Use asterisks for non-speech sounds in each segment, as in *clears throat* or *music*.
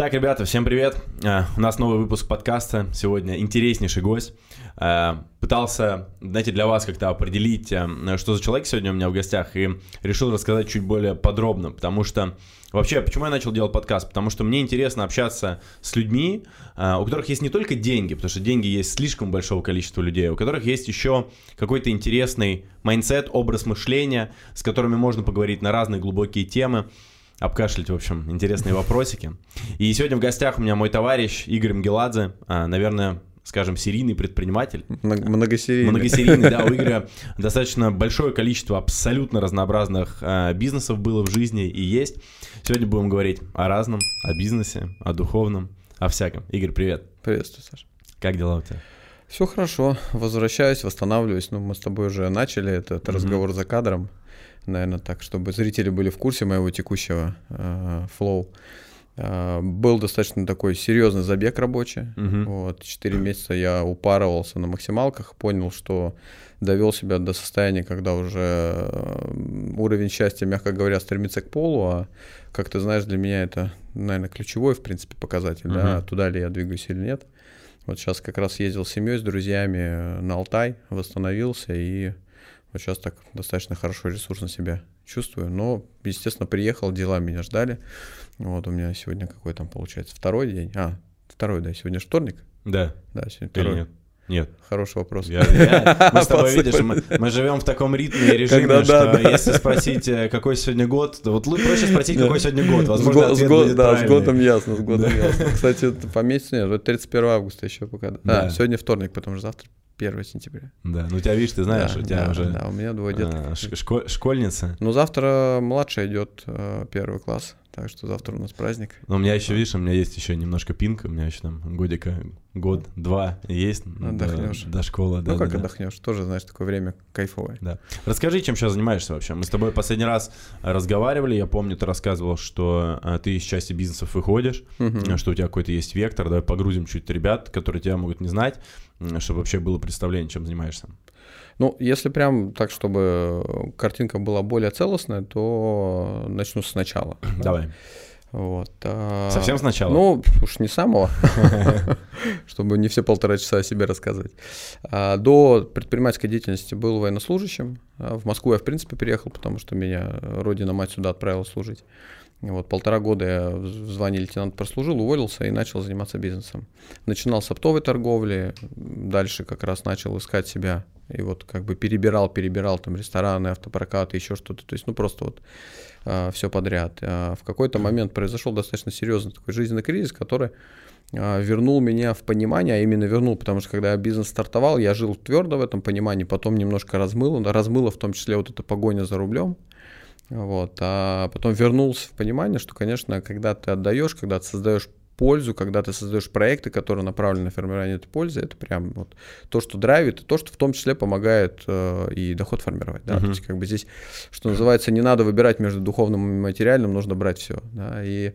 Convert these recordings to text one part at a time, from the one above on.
Так, ребята, всем привет. Э, у нас новый выпуск подкаста. Сегодня интереснейший гость. Э, пытался, знаете, для вас как-то определить, э, что за человек сегодня у меня в гостях, и решил рассказать чуть более подробно, потому что вообще, почему я начал делать подкаст? Потому что мне интересно общаться с людьми, у которых есть не только деньги, потому что деньги есть слишком большого количества людей, у которых есть еще какой-то интересный mindset, образ мышления, с которыми можно поговорить на разные глубокие темы обкашлять, в общем, интересные вопросики. И сегодня в гостях у меня мой товарищ Игорь Мгеладзе, а, наверное, скажем, серийный предприниматель. Многосерийный. Многосерийный, да, у *laughs* Игоря достаточно большое количество абсолютно разнообразных э, бизнесов было в жизни и есть. Сегодня будем говорить о разном, о бизнесе, о духовном, о всяком. Игорь, привет. Приветствую, Саша. Как дела у тебя? Все хорошо, возвращаюсь, восстанавливаюсь. Ну, мы с тобой уже начали этот mm-hmm. разговор за кадром наверное, так, чтобы зрители были в курсе моего текущего э, флоу. Э, был достаточно такой серьезный забег рабочий. Угу. Вот, 4 месяца я упарывался на максималках, понял, что довел себя до состояния, когда уже э, уровень счастья, мягко говоря, стремится к полу, а как ты знаешь, для меня это, наверное, ключевой, в принципе, показатель, угу. да, туда ли я двигаюсь или нет. Вот сейчас как раз ездил с семьей, с друзьями на Алтай, восстановился и вот сейчас так достаточно хорошо ресурсно себя чувствую. Но, естественно, приехал, дела меня ждали. Вот у меня сегодня какой там получается второй день. А, второй, да, сегодня вторник? Да. Да, сегодня второй. нет? Нет. Хороший вопрос. Я, я, мы *laughs* с тобой, видишь, мы, мы живем в таком ритме и режиме, Когда, что да, да. если спросить, э, какой сегодня год, то вот лучше проще спросить, какой сегодня год. Возможно, с, ответ год, будет Да, правильный. с годом ясно, с годом да. ясно. Кстати, по месяцу нет, это 31 августа еще пока. Да, да. сегодня вторник, потому что завтра 1 сентября. Да, ну у тебя, видишь, ты знаешь, да, у тебя да, уже... Да, у меня двое деток. А, шко- школьница. Ну, завтра младшая идет э, первый класс, так что завтра у нас праздник. Но у меня еще, видишь, у меня есть еще немножко пинка, у меня еще там годика, год-два есть отдохнешь. До, до школы. Ну, да, как да, отдохнешь, тоже, знаешь, такое время кайфовое. Да. Расскажи, чем сейчас занимаешься вообще? Мы с тобой последний раз разговаривали, я помню, ты рассказывал, что а, ты из части бизнесов выходишь, угу. что у тебя какой-то есть вектор, давай погрузим чуть ребят, которые тебя могут не знать, чтобы вообще было представление, чем занимаешься. Ну, если прям так, чтобы картинка была более целостная, то начну сначала. *clears throat* Давай. Да? Вот. А... Совсем сначала? Ну, уж не самого, *laughs* чтобы не все полтора часа о себе рассказывать. А, до предпринимательской деятельности был военнослужащим. А, в Москву я, в принципе, переехал, потому что меня родина-мать сюда отправила служить. Вот, полтора года я в звании лейтенант прослужил, уволился и начал заниматься бизнесом. Начинал с оптовой торговли, дальше как раз начал искать себя. И вот как бы перебирал, перебирал там рестораны, автопрокаты, еще что-то. То есть, ну просто вот а, все подряд. А в какой-то момент произошел достаточно серьезный такой жизненный кризис, который а, вернул меня в понимание, а именно вернул, потому что когда я бизнес стартовал, я жил твердо в этом понимании, потом немножко размыло, размыло в том числе вот эта погоня за рублем, вот, а потом вернулся в понимание, что, конечно, когда ты отдаешь, когда ты создаешь пользу, когда ты создаешь проекты, которые направлены на формирование этой пользы, это прям вот то, что драйвит, и то, что в том числе помогает э, и доход формировать. Да? Uh-huh. То есть как бы здесь, что называется, не надо выбирать между духовным и материальным, нужно брать все. Да? И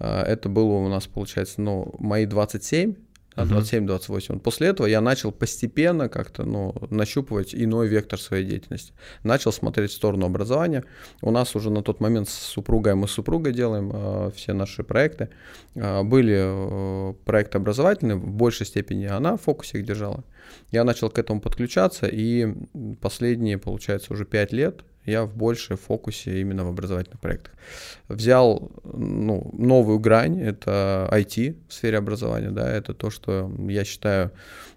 э, это было у нас, получается, ну, мои 27, 27-28. После этого я начал постепенно как-то ну, нащупывать иной вектор своей деятельности. Начал смотреть в сторону образования. У нас уже на тот момент с супругой, мы с супругой делаем э, все наши проекты. Э, были э, проекты образовательные, в большей степени она в фокусе их держала. Я начал к этому подключаться, и последние, получается, уже 5 лет я в большей фокусе именно в образовательных проектах. Взял ну, новую грань, это IT в сфере образования, да, это то, что я считаю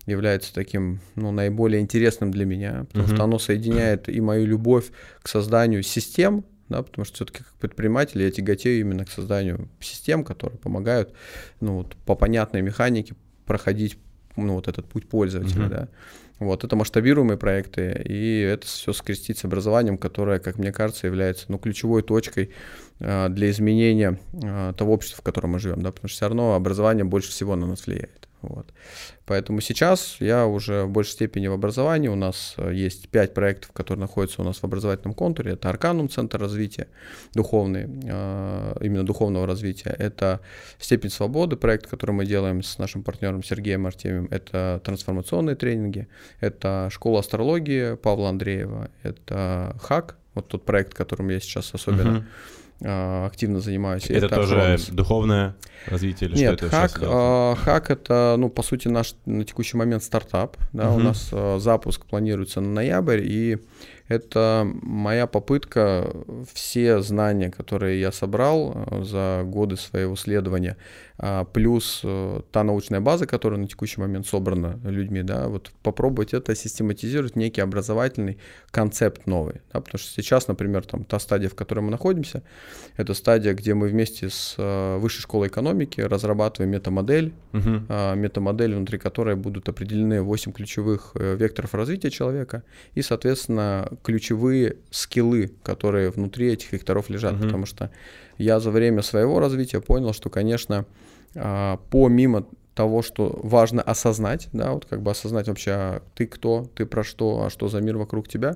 является таким ну, наиболее интересным для меня, потому uh-huh. что оно соединяет и мою любовь к созданию систем, да, потому что все-таки как предприниматель я тяготею именно к созданию систем, которые помогают ну, вот, по понятной механике проходить ну, вот этот путь пользователя, uh-huh. да. Вот, это масштабируемые проекты, и это все скрестить с образованием, которое, как мне кажется, является ну, ключевой точкой э, для изменения э, того общества, в котором мы живем, да, потому что все равно образование больше всего на нас влияет. Вот. Поэтому сейчас я уже в большей степени в образовании. У нас э, есть пять проектов, которые находятся у нас в образовательном контуре. Это Арканум, Центр развития духовный, э, именно духовного развития. Это Степень свободы, проект, который мы делаем с нашим партнером Сергеем Артемием. Это трансформационные тренинги. Это Школа астрологии Павла Андреева. Это ХАК, вот тот проект, которым я сейчас особенно uh-huh активно занимаюсь. Это, это тоже Acronis. духовное развитие или Нет, что это хак, а, хак это, ну, по сути, наш на текущий момент стартап. Да, угу. У нас а, запуск планируется на ноябрь, и это моя попытка все знания, которые я собрал за годы своего исследования, а, плюс э, та научная база, которая на текущий момент собрана людьми, да, вот попробовать это систематизировать, некий образовательный концепт новый, да, потому что сейчас, например, там та стадия, в которой мы находимся, это стадия, где мы вместе с э, Высшей школой экономики разрабатываем метамодель, uh-huh. метамодель, внутри которой будут определены 8 ключевых э, векторов развития человека и, соответственно, ключевые скиллы, которые внутри этих векторов лежат, uh-huh. потому что я за время своего развития понял, что, конечно, а, помимо того, что важно осознать, да, вот как бы осознать вообще, а ты кто, ты про что, а что за мир вокруг тебя.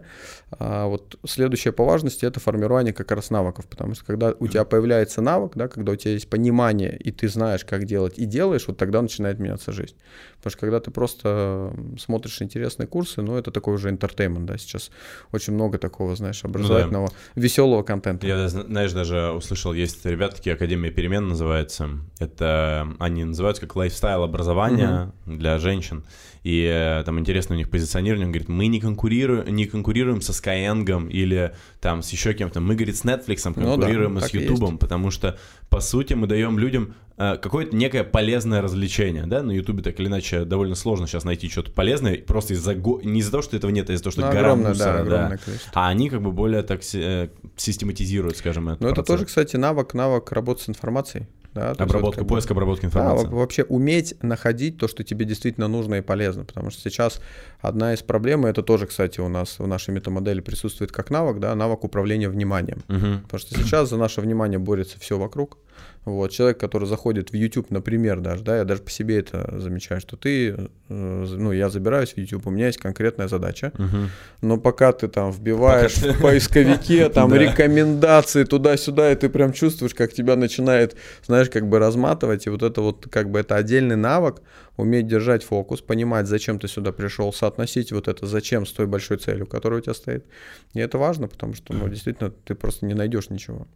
А вот следующее по важности это формирование как раз навыков, потому что когда у тебя появляется навык, да, когда у тебя есть понимание, и ты знаешь, как делать, и делаешь, вот тогда начинает меняться жизнь. Потому что когда ты просто смотришь интересные курсы, ну, это такой уже entertainment, да, сейчас очень много такого, знаешь, образовательного, ну, да. веселого контента. Я, знаешь, даже услышал, есть ребята, такие Академия перемен называется, это, они называются как lifestyle образования угу. для женщин, и э, там интересно у них позиционирование, он говорит, мы не конкурируем, не конкурируем со Skyeng или там с еще кем-то, мы, говорит, с Netflix конкурируем ну, да, и с YouTube, потому что, по сути, мы даем людям э, какое-то некое полезное развлечение, да, на YouTube так или иначе довольно сложно сейчас найти что-то полезное, просто из-за, го... не из-за того, что этого нет, а из-за того, что ну, гора мусора, да, да. а они как бы более так э, систематизируют, скажем, это. Ну, это тоже, кстати, навык, навык работы с информацией. Да, Обработка, есть, поиск, обработка информации. Да, вообще уметь находить то, что тебе действительно нужно и полезно, потому что сейчас одна из проблем, и это тоже, кстати, у нас в нашей метамодели присутствует как навык, да, навык управления вниманием. Угу. Потому что сейчас за наше внимание борется все вокруг. Вот, человек, который заходит в YouTube, например, даже, да, я даже по себе это замечаю, что ты, э, ну, я забираюсь в YouTube, у меня есть конкретная задача, угу. но пока ты там вбиваешь пока... в поисковике *laughs* там рекомендации туда-сюда, и ты прям чувствуешь, как тебя начинает, знаешь, как бы разматывать, и вот это вот, как бы это отдельный навык, уметь держать фокус, понимать, зачем ты сюда пришел, соотносить вот это зачем с той большой целью, которая у тебя стоит. И это важно, потому что, ну, действительно, ты просто не найдешь ничего.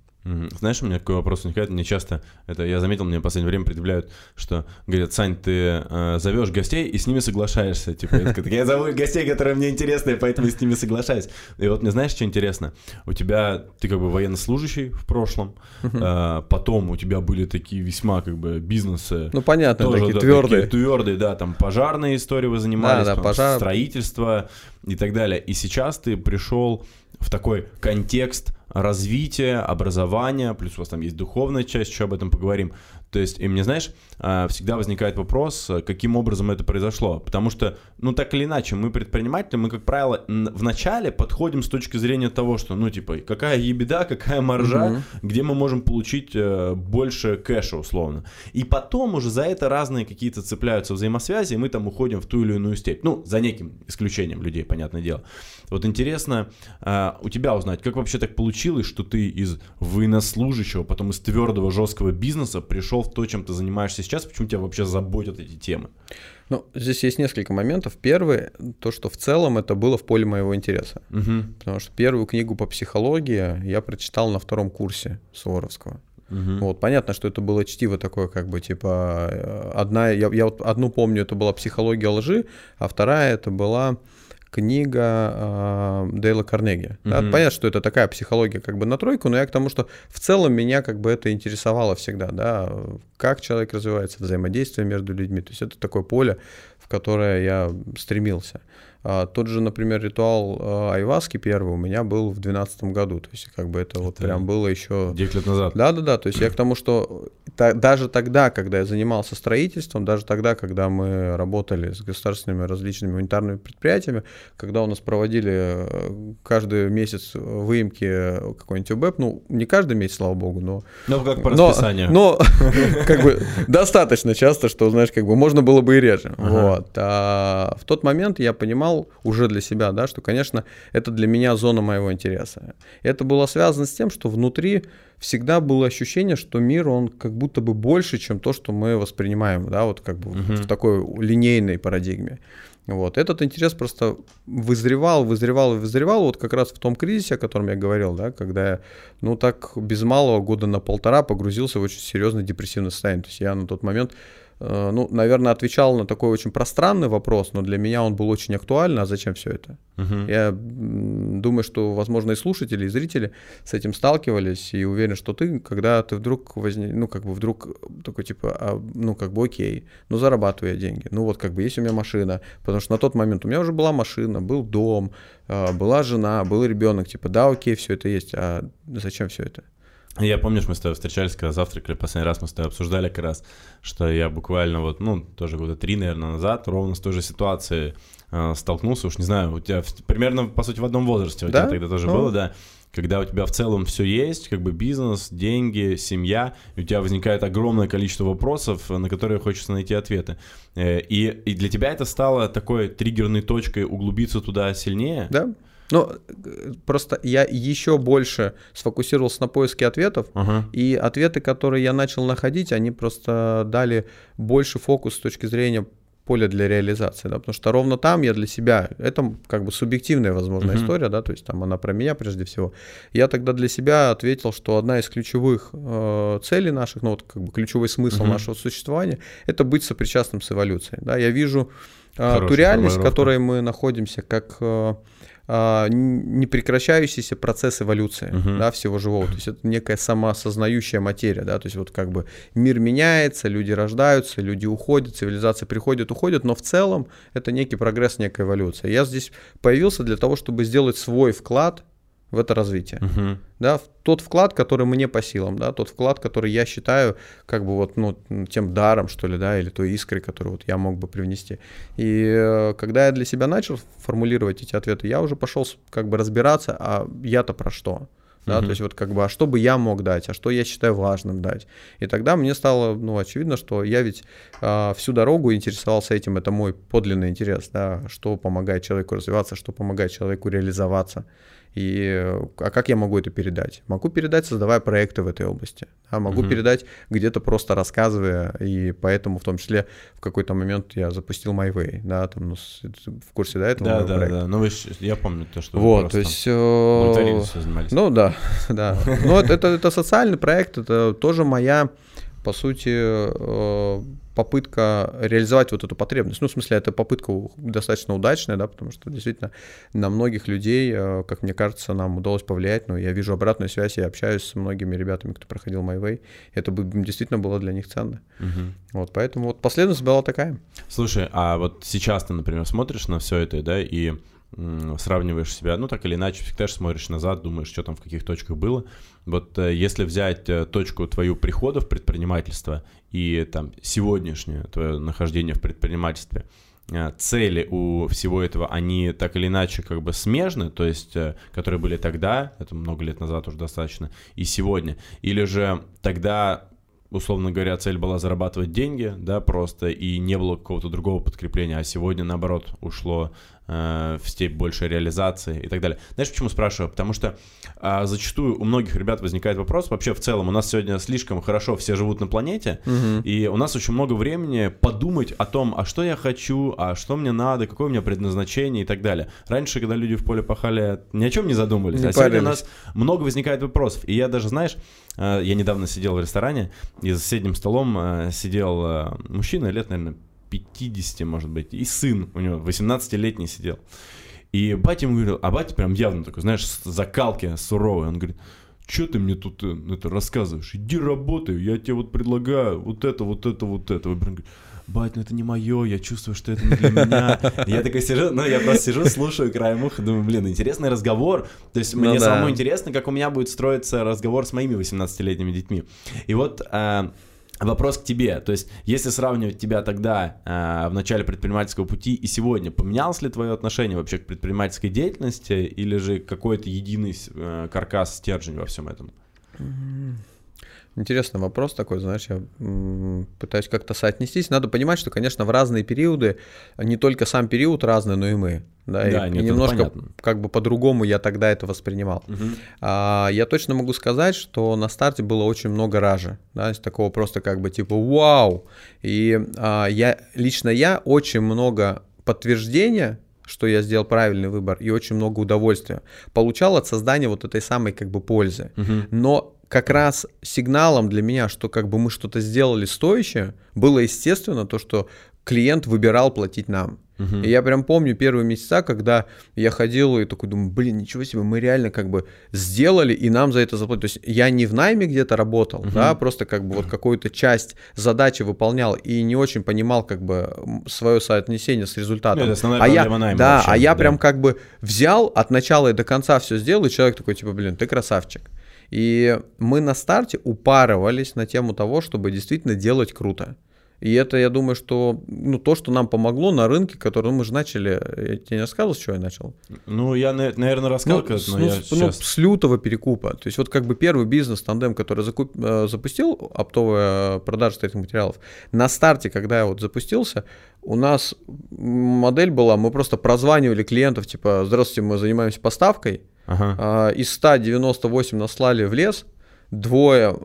Знаешь, у меня какой вопрос возникает? Мне часто, это я заметил, мне в последнее время предъявляют, что говорят, Сань, ты э, зовешь гостей и с ними соглашаешься. Типа, я, такой, я зову гостей, которые мне интересны, поэтому с ними соглашаюсь. И вот мне знаешь, что интересно? У тебя, ты как бы военнослужащий в прошлом, э, потом у тебя были такие весьма как бы бизнесы. Ну, понятно, тоже, такие да, твердые. Такие твердые, да, там пожарные истории вы занимались, да, да, пожар... строительство и так далее. И сейчас ты пришел в такой контекст развития, образования, плюс у вас там есть духовная часть, еще об этом поговорим. То есть, и мне, знаешь, а, всегда возникает вопрос, каким образом это произошло. Потому что, ну, так или иначе, мы предприниматели, мы, как правило, вначале подходим с точки зрения того, что, ну, типа, какая ебеда, какая маржа, угу. где мы можем получить э, больше кэша, условно. И потом уже за это разные какие-то цепляются взаимосвязи, и мы там уходим в ту или иную степь. Ну, за неким исключением людей, понятное дело. Вот интересно а, у тебя узнать, как вообще так получилось, что ты из военнослужащего, потом из твердого жесткого бизнеса пришел в то, чем ты занимаешься сейчас, почему тебя вообще заботят эти темы? Ну, здесь есть несколько моментов. Первый, то, что в целом это было в поле моего интереса. Угу. Потому что первую книгу по психологии я прочитал на втором курсе Суворовского. Угу. Вот, понятно, что это было чтиво такое, как бы, типа, э, одна, я, я вот одну помню, это была психология лжи, а вторая это была книга э, Дейла Карнеги. Mm-hmm. Да, понятно, что это такая психология как бы на тройку, но я к тому, что в целом меня как бы это интересовало всегда, да, как человек развивается, взаимодействие между людьми. То есть это такое поле, в которое я стремился. А, тот же, например, ритуал а, айваски первый у меня был в 2012 году. То есть, как бы это, это вот прям было еще... 9 лет назад. Да, да, да. То есть я к тому, что та, даже тогда, когда я занимался строительством, даже тогда, когда мы работали с государственными различными унитарными предприятиями, когда у нас проводили э, каждый месяц выемки какой-нибудь УБЭП, ну, не каждый месяц, слава богу, но... Ну, как по расписанию. Но, как бы, достаточно часто, что, знаешь, как бы можно было бы и реже. Вот. А в тот момент я понимал, понимал уже для себя, да, что, конечно, это для меня зона моего интереса. Это было связано с тем, что внутри всегда было ощущение, что мир, он как будто бы больше, чем то, что мы воспринимаем, да, вот как бы uh-huh. в такой линейной парадигме. Вот. Этот интерес просто вызревал, вызревал и вызревал вот как раз в том кризисе, о котором я говорил, да, когда я, ну, так без малого года на полтора погрузился в очень серьезное депрессивное состояние. То есть я на тот момент ну, наверное, отвечал на такой очень пространный вопрос, но для меня он был очень актуальный. А зачем все это? Uh-huh. Я думаю, что, возможно, и слушатели, и зрители с этим сталкивались, и уверен, что ты, когда ты вдруг возник, ну, как бы вдруг такой, типа, а, ну, как бы, окей, ну, зарабатываю я деньги. Ну, вот, как бы, есть у меня машина, потому что на тот момент у меня уже была машина, был дом, а, была жена, был ребенок, типа, да, окей, все это есть, а зачем все это? Я помню, мы с тобой встречались, когда завтракали, последний раз мы с тобой обсуждали как раз, что я буквально вот, ну, тоже года три, наверное, назад, ровно с той же ситуацией э, столкнулся, уж не знаю, у тебя в, примерно, по сути, в одном возрасте у да? тебя тогда тоже ну. было, да, когда у тебя в целом все есть, как бы бизнес, деньги, семья, и у тебя возникает огромное количество вопросов, на которые хочется найти ответы. Э, и, и для тебя это стало такой триггерной точкой углубиться туда сильнее? Да. Ну, просто я еще больше сфокусировался на поиске ответов, uh-huh. и ответы, которые я начал находить, они просто дали больше фокус с точки зрения поля для реализации, да, потому что ровно там я для себя, это как бы субъективная, возможно, uh-huh. история, да, то есть там она про меня прежде всего. Я тогда для себя ответил, что одна из ключевых э, целей наших, ну вот как бы ключевой смысл uh-huh. нашего существования, это быть сопричастным с эволюцией, да, я вижу э, ту реальность, в которой мы находимся, как э, непрекращающийся процесс эволюции uh-huh. да, всего живого. То есть это некая самоосознающая материя. Да? То есть вот как бы мир меняется, люди рождаются, люди уходят, цивилизация приходит, уходит, но в целом это некий прогресс, некая эволюция. Я здесь появился для того, чтобы сделать свой вклад в это развитие. Uh-huh. Да, тот вклад, который мне по силам, да, тот вклад, который я считаю как бы вот, ну, тем даром, что ли, да, или той искрой, которую вот я мог бы привнести. И э, когда я для себя начал формулировать эти ответы, я уже пошел как бы разбираться, а я-то про что? да, mm-hmm. то есть вот как бы, а что бы я мог дать, а что я считаю важным дать. И тогда мне стало, ну, очевидно, что я ведь а, всю дорогу интересовался этим, это мой подлинный интерес, да, что помогает человеку развиваться, что помогает человеку реализоваться. И а как я могу это передать? Могу передать, создавая проекты в этой области. А могу mm-hmm. передать где-то просто рассказывая, и поэтому в том числе в какой-то момент я запустил MyWay, да, там, ну, в курсе, да, этого Да, да, проекта. да, ну вы, я помню то, что вот, то есть, э. Ну да, *laughs* да. Ну это, это, это социальный проект, это тоже моя, по сути, э, попытка реализовать вот эту потребность. Ну, в смысле, это попытка достаточно удачная, да, потому что действительно на многих людей, э, как мне кажется, нам удалось повлиять. Но я вижу обратную связь, я общаюсь с многими ребятами, кто проходил MyWay. Это бы действительно было для них ценно. Угу. Вот, поэтому вот последовательность была такая. Слушай, а вот сейчас ты, например, смотришь на все это, да, и сравниваешь себя, ну так или иначе, всегда же смотришь назад, думаешь, что там в каких точках было. Вот э, если взять э, точку твою прихода в предпринимательство и там сегодняшнее твое нахождение в предпринимательстве, э, цели у всего этого, они так или иначе как бы смежны, то есть, которые были тогда, это много лет назад уже достаточно, и сегодня, или же тогда условно говоря, цель была зарабатывать деньги, да, просто, и не было какого-то другого подкрепления, а сегодня, наоборот, ушло в степь большей реализации и так далее. Знаешь, почему спрашиваю? Потому что э, зачастую у многих ребят возникает вопрос, вообще в целом, у нас сегодня слишком хорошо все живут на планете, угу. и у нас очень много времени подумать о том, а что я хочу, а что мне надо, какое у меня предназначение и так далее. Раньше, когда люди в поле пахали, ни о чем не задумывались, не а парились. сегодня у нас много возникает вопросов. И я даже, знаешь, э, я недавно сидел в ресторане, и за соседним столом э, сидел э, мужчина лет, наверное, 50, может быть, и сын у него 18-летний сидел. И батя ему говорил, а батя прям явно такой, знаешь, закалки суровый. Он говорит, что ты мне тут э, это рассказываешь? Иди работай, я тебе вот предлагаю вот это, вот это, вот это. Вы прям бать, ну это не мое, я чувствую, что это не для меня. Я такой сижу, ну я просто сижу, слушаю краем уха, думаю, блин, интересный разговор. То есть ну, мне да. самому интересно, как у меня будет строиться разговор с моими 18-летними детьми. И вот а, Вопрос к тебе, то есть если сравнивать тебя тогда э, в начале предпринимательского пути и сегодня, поменялось ли твое отношение вообще к предпринимательской деятельности или же какой-то единый э, каркас, стержень во всем этом? Интересный вопрос такой, знаешь, я пытаюсь как-то соотнестись. Надо понимать, что, конечно, в разные периоды, не только сам период разный, но и мы. Да, Да, и, нет, и немножко как бы по-другому я тогда это воспринимал. Мгм. А, я точно могу сказать, что на старте было очень много ража, да, такого просто как бы типа вау. И а, я лично я очень много подтверждения что я сделал правильный выбор и очень много удовольствия получал от создания вот этой самой как бы пользы. Мгм. Но как раз сигналом для меня, что как бы мы что-то сделали стоящее, было естественно то, что клиент выбирал платить нам. Мгм. И я прям помню первые месяца, когда я ходил и такой думаю, блин, ничего себе, мы реально как бы сделали, и нам за это заплатили. То есть я не в найме где-то работал, да, просто как бы вот какую-то часть задачи выполнял и не очень понимал как бы свое соотнесение с результатом. Ну, это а я, найма да, вообще, а я да. прям как бы взял от начала и до конца все сделал, и человек такой, типа, блин, ты красавчик. И мы на старте упарывались на тему того, чтобы действительно делать круто. И это, я думаю, что ну, то, что нам помогло на рынке, который мы же начали. Я тебе не рассказывал, с чего я начал? Ну, я, наверное, рассказал, Ну, с, но ну, я с- ну, сейчас... с лютого перекупа. То есть вот как бы первый бизнес тандем, который закуп- э, запустил, оптовая продажа строительных материалов, на старте, когда я вот запустился, у нас модель была, мы просто прозванивали клиентов, типа, здравствуйте, мы занимаемся поставкой, Ага. а, из 198 наслали в лес, двое,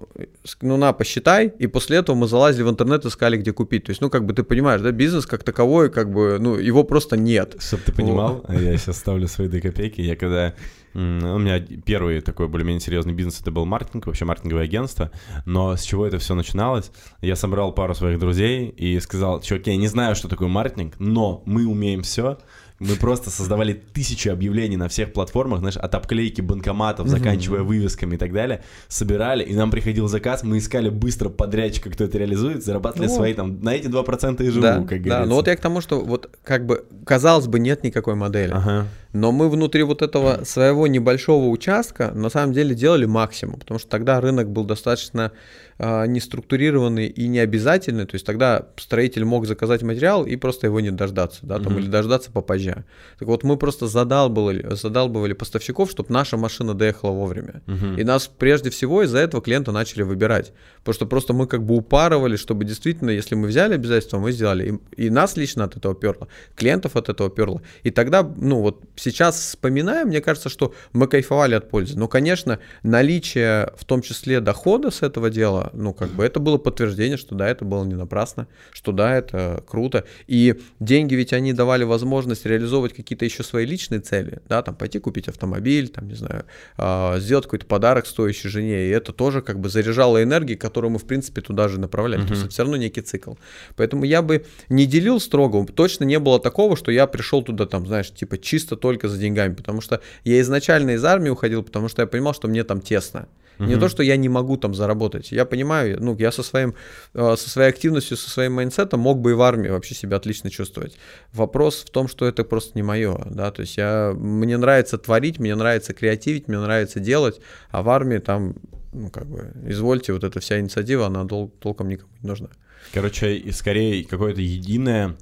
ну на, посчитай, и после этого мы залазили в интернет, искали, где купить. То есть, ну, как бы ты понимаешь, да, бизнес как таковой, как бы, ну, его просто нет. Чтобы ты понимал, я сейчас ставлю свои две копейки. Я когда... У меня первый такой более-менее серьезный бизнес, это был маркетинг, вообще маркетинговое агентство. Но с чего это все начиналось? Я собрал пару своих друзей и сказал, чуваки, я не знаю, что такое маркетинг, но мы умеем все. Мы просто создавали тысячи объявлений на всех платформах, знаешь, от обклейки банкоматов, заканчивая вывесками и так далее. Собирали, и нам приходил заказ, мы искали быстро подрядчика, кто это реализует, зарабатывали Ну, свои там, на эти 2% и живу, да, как да, говорится. но вот я к тому, что вот как бы, казалось бы, нет никакой модели. Ага. Но мы внутри вот этого своего небольшого участка на самом деле делали максимум, потому что тогда рынок был достаточно а, неструктурированный и необязательный, то есть тогда строитель мог заказать материал и просто его не дождаться, да, там, Мгм. или дождаться попозже. Так вот, мы просто задалбывали, задалбывали поставщиков, чтобы наша машина доехала вовремя. Мгм. И нас прежде всего из-за этого клиента начали выбирать. Потому что просто мы как бы упарывали, чтобы действительно, если мы взяли обязательства, мы сделали. И, и нас лично от этого перло, клиентов от этого перло. И тогда, ну вот сейчас вспоминаем, мне кажется, что мы кайфовали от пользы. Но, конечно, наличие в том числе дохода с этого дела, ну как бы это было подтверждение, что да, это было не напрасно, что да, это круто. И деньги ведь они давали возможность реализовывать какие-то еще свои личные цели, да, там пойти купить автомобиль, там, не знаю, а, сделать какой-то подарок стоящий жене, и это тоже как бы заряжало энергией, которую мы, в принципе, туда же направляли. То есть это все равно некий цикл. Поэтому я бы не делил строго, точно не было такого, что я пришел туда, там, знаешь, типа чисто только за деньгами, потому что я изначально из армии уходил, потому что я понимал, что мне там тесно. Не Мгм. то, что я не могу там заработать. Я понимаю, ну, я со, своим, э, со своей активностью, со своим mindset ом мог бы и в армии вообще себя отлично чувствовать. Вопрос в том, что это просто не мое, да, то есть я, мне нравится творить, мне нравится креативить, мне нравится делать, а в армии там, ну, как бы, извольте, вот эта вся инициатива, она тол- толком никому не нужна. Короче, и скорее какое-то единое,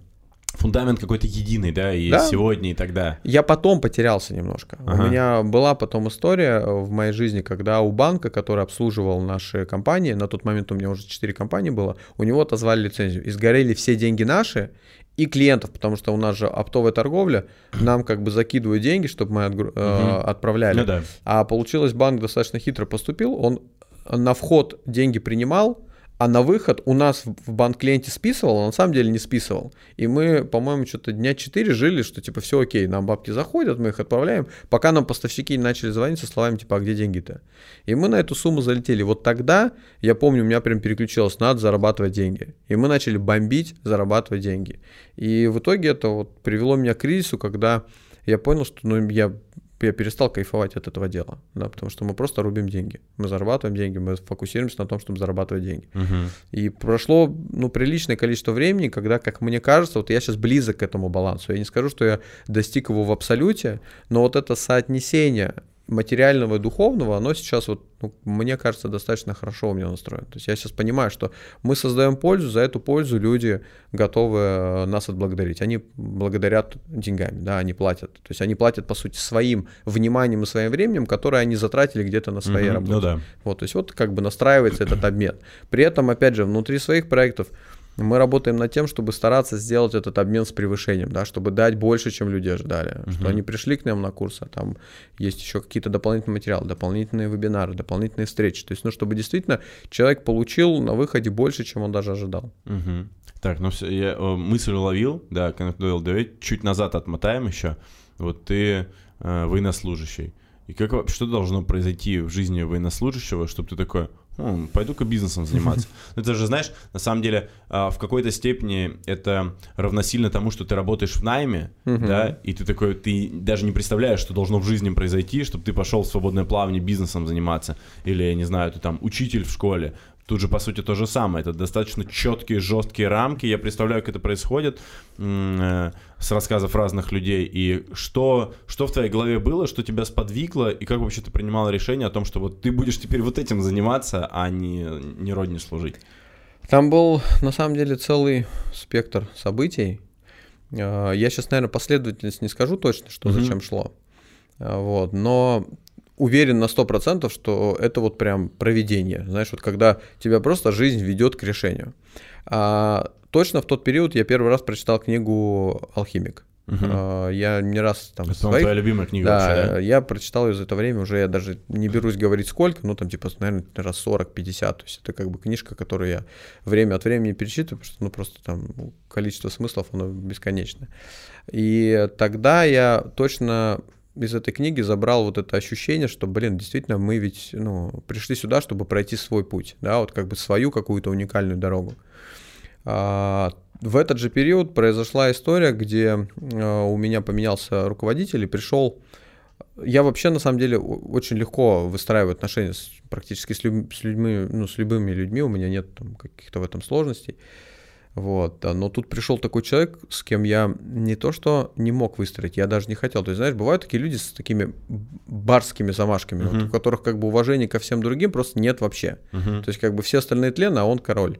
фундамент какой-то единый, да, и Да. сегодня, и тогда. Я потом потерялся немножко. Ага. У меня была потом история в моей жизни, когда у банка, который обслуживал наши компании, на тот момент у меня уже 4 компании было, у него отозвали лицензию. И сгорели все деньги наши и клиентов, потому что у нас же оптовая торговля, нам как бы закидывают деньги, чтобы мы отгру- Мгм. отправляли. Ну да. А получилось, банк достаточно хитро поступил, он на вход деньги принимал, а на выход у нас в банк-клиенте списывал, а на самом деле не списывал. И мы, по-моему, что-то дня 4 жили, что типа все окей, нам бабки заходят, мы их отправляем, пока нам поставщики начали звонить со словами типа, а где деньги-то? И мы на эту сумму залетели. Вот тогда, я помню, у меня прям переключилось, надо зарабатывать деньги. И мы начали бомбить, зарабатывать деньги. И в итоге это вот привело меня к кризису, когда я понял, что ну, я я перестал кайфовать от этого дела, да, потому что мы просто рубим деньги, мы зарабатываем деньги, мы фокусируемся на том, чтобы зарабатывать деньги. Мгм. И прошло, ну, приличное количество времени, когда, как мне кажется, вот я сейчас близок к этому балансу. Я не скажу, что я достиг его в абсолюте, но вот это соотнесение материального и духовного, оно сейчас вот, ну, мне кажется, достаточно хорошо у меня настроено. То есть я сейчас понимаю, что мы создаем пользу, за эту пользу люди готовы э, нас отблагодарить. Они благодарят деньгами, да, они платят. То есть они платят, по сути, своим вниманием и своим временем, которое они затратили где-то на своей Мгм. работе. Ну да. Вот, то есть вот как бы настраивается этот обмен. При этом, опять же, внутри своих проектов мы работаем над тем, чтобы стараться сделать этот обмен с превышением, да, чтобы дать больше, чем люди ожидали. Uh-huh. Что они пришли к нам на курс, а там есть еще какие-то дополнительные материалы, дополнительные вебинары, дополнительные встречи. То есть, ну, чтобы действительно человек получил на выходе больше, чем он даже ожидал. Uh-huh. Так, ну все, я э, мысль уловил, да, давай чуть назад отмотаем еще. Вот ты э, военнослужащий. И как что должно произойти в жизни военнослужащего, чтобы ты такой, ну, пойду-ка бизнесом заниматься. *laughs* Ну, это же, знаешь, на самом деле, а, в какой-то степени это равносильно тому, что ты работаешь в найме, да, и ты такой, ты даже не представляешь, что должно в жизни произойти, чтобы ты пошел в свободное плавание бизнесом заниматься, или, я не знаю, ты там учитель в школе, Тут же, по сути, то же самое. Это достаточно четкие, жесткие рамки. Я представляю, как это происходит э, с рассказов разных людей. И что, что в твоей голове было, что тебя сподвигло, и как вообще ты принимала решение о том, что вот ты будешь теперь вот этим заниматься, а не, не родине служить? Там был, на самом деле, целый спектр событий. Э, я сейчас, наверное, последовательность не скажу точно, что mm-hmm. зачем шло. Э, вот, но уверен на 100%, что это вот прям проведение. Знаешь, вот когда тебя просто жизнь ведет к решению. А, точно в тот период я первый раз прочитал книгу «Алхимик». Угу. Я не раз там... Это, своих... твоя любимая книга да, вообще, да? я прочитал ее за это время, уже я даже не берусь говорить сколько, ну там типа, наверное, раз 40-50, то есть это как бы книжка, которую я время от времени перечитываю, потому что ну просто там количество смыслов, оно бесконечное. И тогда я точно из этой книги забрал вот это ощущение, что, блин, действительно, мы ведь ну, пришли сюда, чтобы пройти свой путь, да, вот как бы свою какую-то уникальную дорогу. А, в этот же период произошла история, где а, у меня поменялся руководитель и пришел... Я вообще, на самом деле, очень легко выстраиваю отношения с, практически с, люб, с людьми, ну, с любыми людьми, у меня нет каких-то в этом сложностей. Вот, но тут пришел такой человек, с кем я не то что не мог выстроить, я даже не хотел. То есть, знаешь, бывают такие люди с такими барскими замашками, uh-huh. вот, у которых как бы уважения ко всем другим просто нет вообще. Uh-huh. То есть, как бы все остальные тлены, а он король.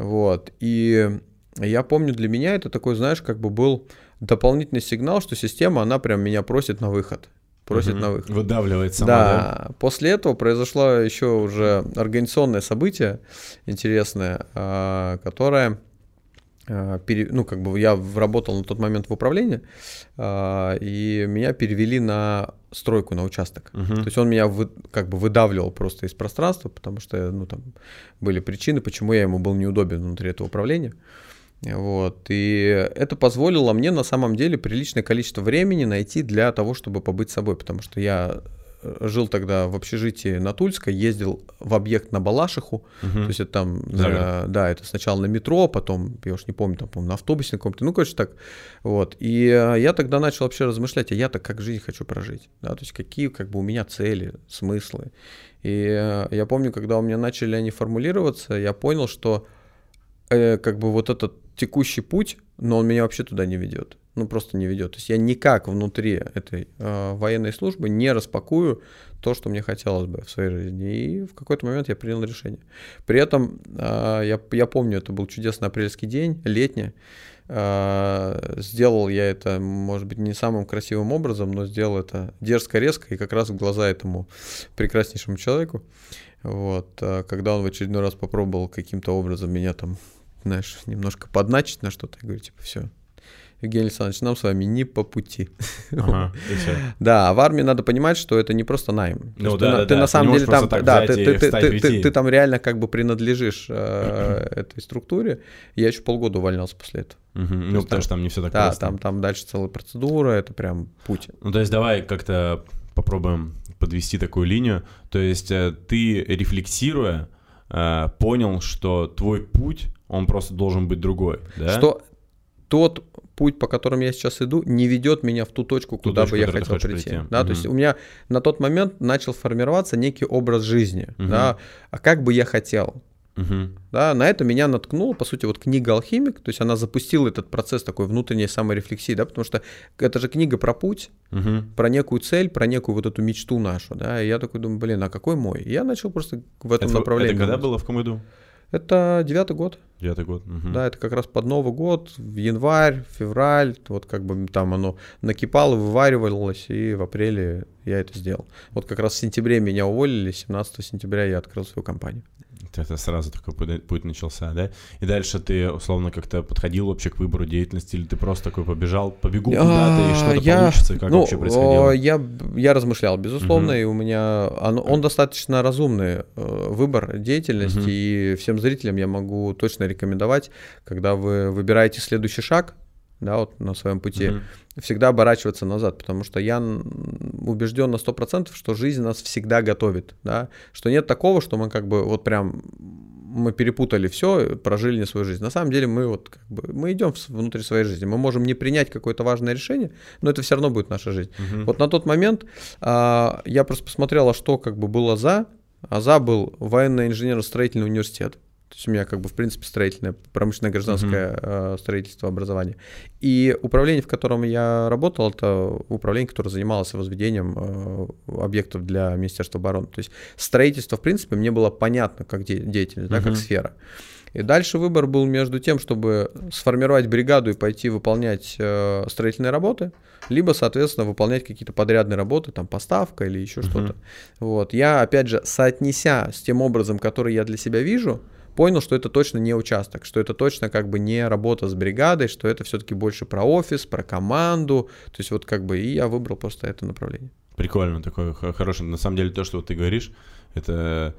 Вот, и я помню, для меня это такой, знаешь, как бы был дополнительный сигнал, что система, она прям меня просит на выход просит угу. на выход. Выдавливает сама, да. да. После этого произошло еще уже организационное событие интересное, а, которое а, ну, как бы я работал на тот момент в управлении, а, и меня перевели на стройку, на участок. Uh-huh. То есть он меня вы, как бы выдавливал просто из пространства, потому что, ну, там были причины, почему я ему был неудобен внутри этого управления. Вот. И это позволило мне на самом деле приличное количество времени найти для того, чтобы побыть собой, потому что я жил тогда в общежитии на Тульской, ездил в объект на Балашиху, угу. то есть это там, да, да, это сначала на метро, потом, я уж не помню, там, помню, на автобусе на каком-то, ну, короче, так, вот, и э, я тогда начал вообще размышлять, а я-то как жизнь хочу прожить, да, то есть какие, как бы, у меня цели, смыслы, и э, я помню, когда у меня начали они формулироваться, я понял, что, э, как бы, вот этот текущий путь, но он меня вообще туда не ведет ну просто не ведет. То есть я никак внутри этой э, военной службы не распакую то, что мне хотелось бы в своей жизни. И в какой-то момент я принял решение. При этом э, я, я помню, это был чудесный апрельский день, летний. Э, сделал я это, может быть, не самым красивым образом, но сделал это дерзко, резко и как раз в глаза этому прекраснейшему человеку. Вот, э, когда он в очередной раз попробовал каким-то образом меня там, знаешь, немножко подначить на что-то, я говорю, типа, все, Евгений Александрович, нам с вами не по пути. *laughs* Ага, да, в армии надо понимать, что это не просто найм. Ну, да, ты, да, ты да, на самом деле там, да, ты, ты, ты, ты, там реально как бы принадлежишь э, *laughs* этой структуре. Я еще полгода увольнялся после этого. Угу, ну, потому там, что там не все так да, просто. Да, там, там дальше целая процедура, это прям путь. Ну, то есть давай как-то попробуем подвести такую линию. То есть э, ты, рефлексируя, э, понял, что твой путь, он просто должен быть другой, да? Что тот путь, по которому я сейчас иду, не ведет меня в ту точку, ту куда точку, бы я хотел прийти. прийти. Да, угу. То есть у меня на тот момент начал формироваться некий образ жизни. Угу. Да, а как бы я хотел. Угу. Да, на это меня наткнула, по сути, вот книга «Алхимик», то есть она запустила этот процесс такой внутренней саморефлексии, да, потому что это же книга про путь, угу. про некую цель, про некую вот эту мечту нашу, да, и я такой думаю, блин, а какой мой? И я начал просто в этом это, направлении. Это когда было, в каком году? Это девятый год. Девятый год. Угу. Да, это как раз под Новый год, в январь, февраль, вот как бы там оно накипало, вываривалось, и в апреле я это сделал. Вот как раз в сентябре меня уволили, 17 сентября я открыл свою компанию. Это сразу такой путь начался, да? И дальше ты, условно, как-то подходил вообще к выбору деятельности, или ты просто такой побежал, побегу куда-то, и что-то я, получится? Как ну, вообще происходило? Я, я размышлял, безусловно, угу. и у меня... Он, он достаточно разумный э, выбор деятельности, угу. и всем зрителям я могу точно рекомендовать, когда вы выбираете следующий шаг, да, вот на своем пути, угу. всегда оборачиваться назад, потому что я убежден на 100%, что жизнь нас всегда готовит, да, что нет такого, что мы как бы вот прям мы перепутали все, прожили не свою жизнь. На самом деле мы вот как бы мы идем внутри своей жизни. Мы можем не принять какое-то важное решение, но это все равно будет наша жизнь. Угу. Вот на тот момент а, я просто посмотрел, а что как бы было за. А за был военно-инженерно-строительный университет. То есть у меня как бы в принципе строительное, промышленное гражданское uh-huh. строительство, образование. И управление, в котором я работал, это управление, которое занималось возведением э, объектов для Министерства обороны. То есть строительство, в принципе, мне было понятно как де- деятельность, uh-huh. да, как сфера. И дальше выбор был между тем, чтобы сформировать бригаду и пойти выполнять э, строительные работы, либо, соответственно, выполнять какие-то подрядные работы, там поставка или еще uh-huh. что-то. Вот. Я, опять же, соотнеся с тем образом, который я для себя вижу, понял, что это точно не участок, что это точно как бы не работа с бригадой, что это все-таки больше про офис, про команду. То есть вот как бы и я выбрал просто это направление. Прикольно, такое хорошее. На самом деле то, что вот ты говоришь, это